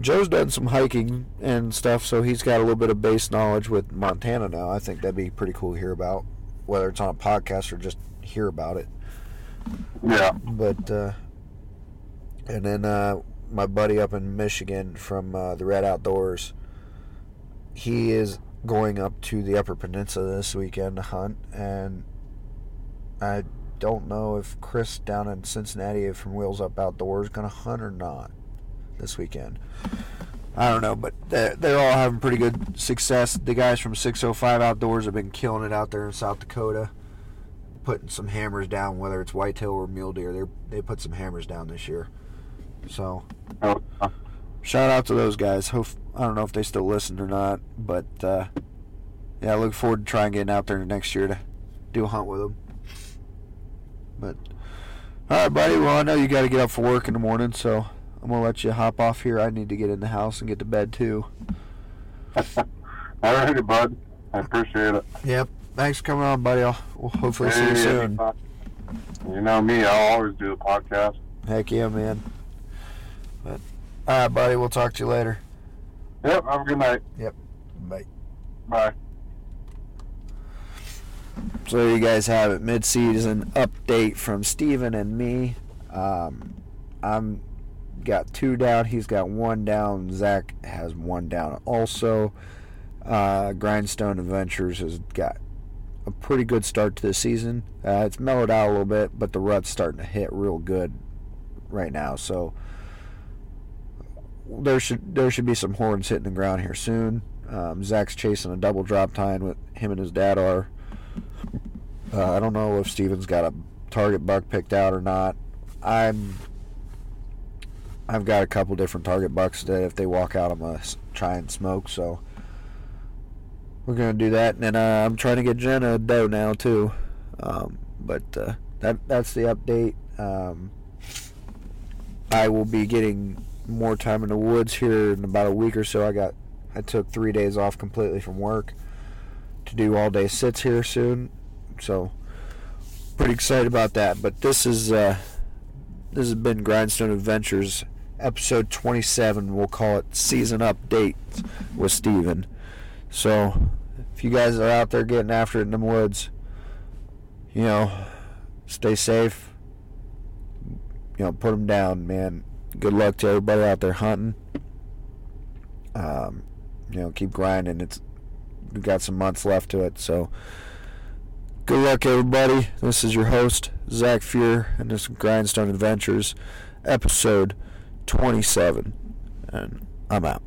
Speaker 1: Joe's done some hiking and stuff, so he's got a little bit of base knowledge with Montana now. I think that'd be pretty cool to hear about, whether it's on a podcast or just hear about it.
Speaker 2: Yeah.
Speaker 1: But uh, and then uh, my buddy up in Michigan from uh, the Red Outdoors, he is going up to the Upper Peninsula this weekend to hunt, and I don't know if Chris down in Cincinnati from Wheels Up Outdoors going to hunt or not this weekend. I don't know, but they're, they're all having pretty good success. The guys from 605 Outdoors have been killing it out there in South Dakota putting some hammers down, whether it's whitetail or mule deer. They they put some hammers down this year. So shout out to those guys. Hope I don't know if they still listen or not, but uh, yeah, I look forward to trying getting out there next year to do a hunt with them. But all right, buddy. Well, I know you got to get up for work in the morning, so I'm gonna let you hop off here. I need to get in the house and get to bed too.
Speaker 2: All righty, bud. I appreciate it.
Speaker 1: Yep. Thanks for coming on, buddy. I'll we'll hopefully see you soon.
Speaker 2: You know me, I'll always do the podcast.
Speaker 1: Heck yeah, man. But all right, buddy. We'll talk to you later.
Speaker 2: Yep, have a good night. Yep.
Speaker 1: Bye.
Speaker 2: Bye.
Speaker 1: So there you guys have it. Mid-season update from Steven and me. Um, I'm got two down. He's got one down. Zach has one down. Also, uh, Grindstone Adventures has got a pretty good start to the season. Uh, it's mellowed out a little bit, but the rut's starting to hit real good right now. So there should there should be some horns hitting the ground here soon. Um, Zach's chasing a double drop tine with him and his dad are. Uh, I don't know if Steven's got a target buck picked out or not. I'm. I've got a couple different target bucks that if they walk out, I'm gonna try and smoke. So we're gonna do that, and then uh, I'm trying to get Jenna a doe now too. Um, but uh, that that's the update. Um, I will be getting more time in the woods here in about a week or so. I got I took three days off completely from work to do all day sits here soon. So pretty excited about that. But this is uh, this has been Grindstone Adventures episode 27. We'll call it season update with Steven. So if you guys are out there getting after it in the woods, you know, stay safe. You know, put them down, man. Good luck to everybody out there hunting. Um, you know, keep grinding. It's we've got some months left to it, so good luck, everybody. This is your host Zach Fear, and this is Grindstone Adventures, episode 27, and I'm out.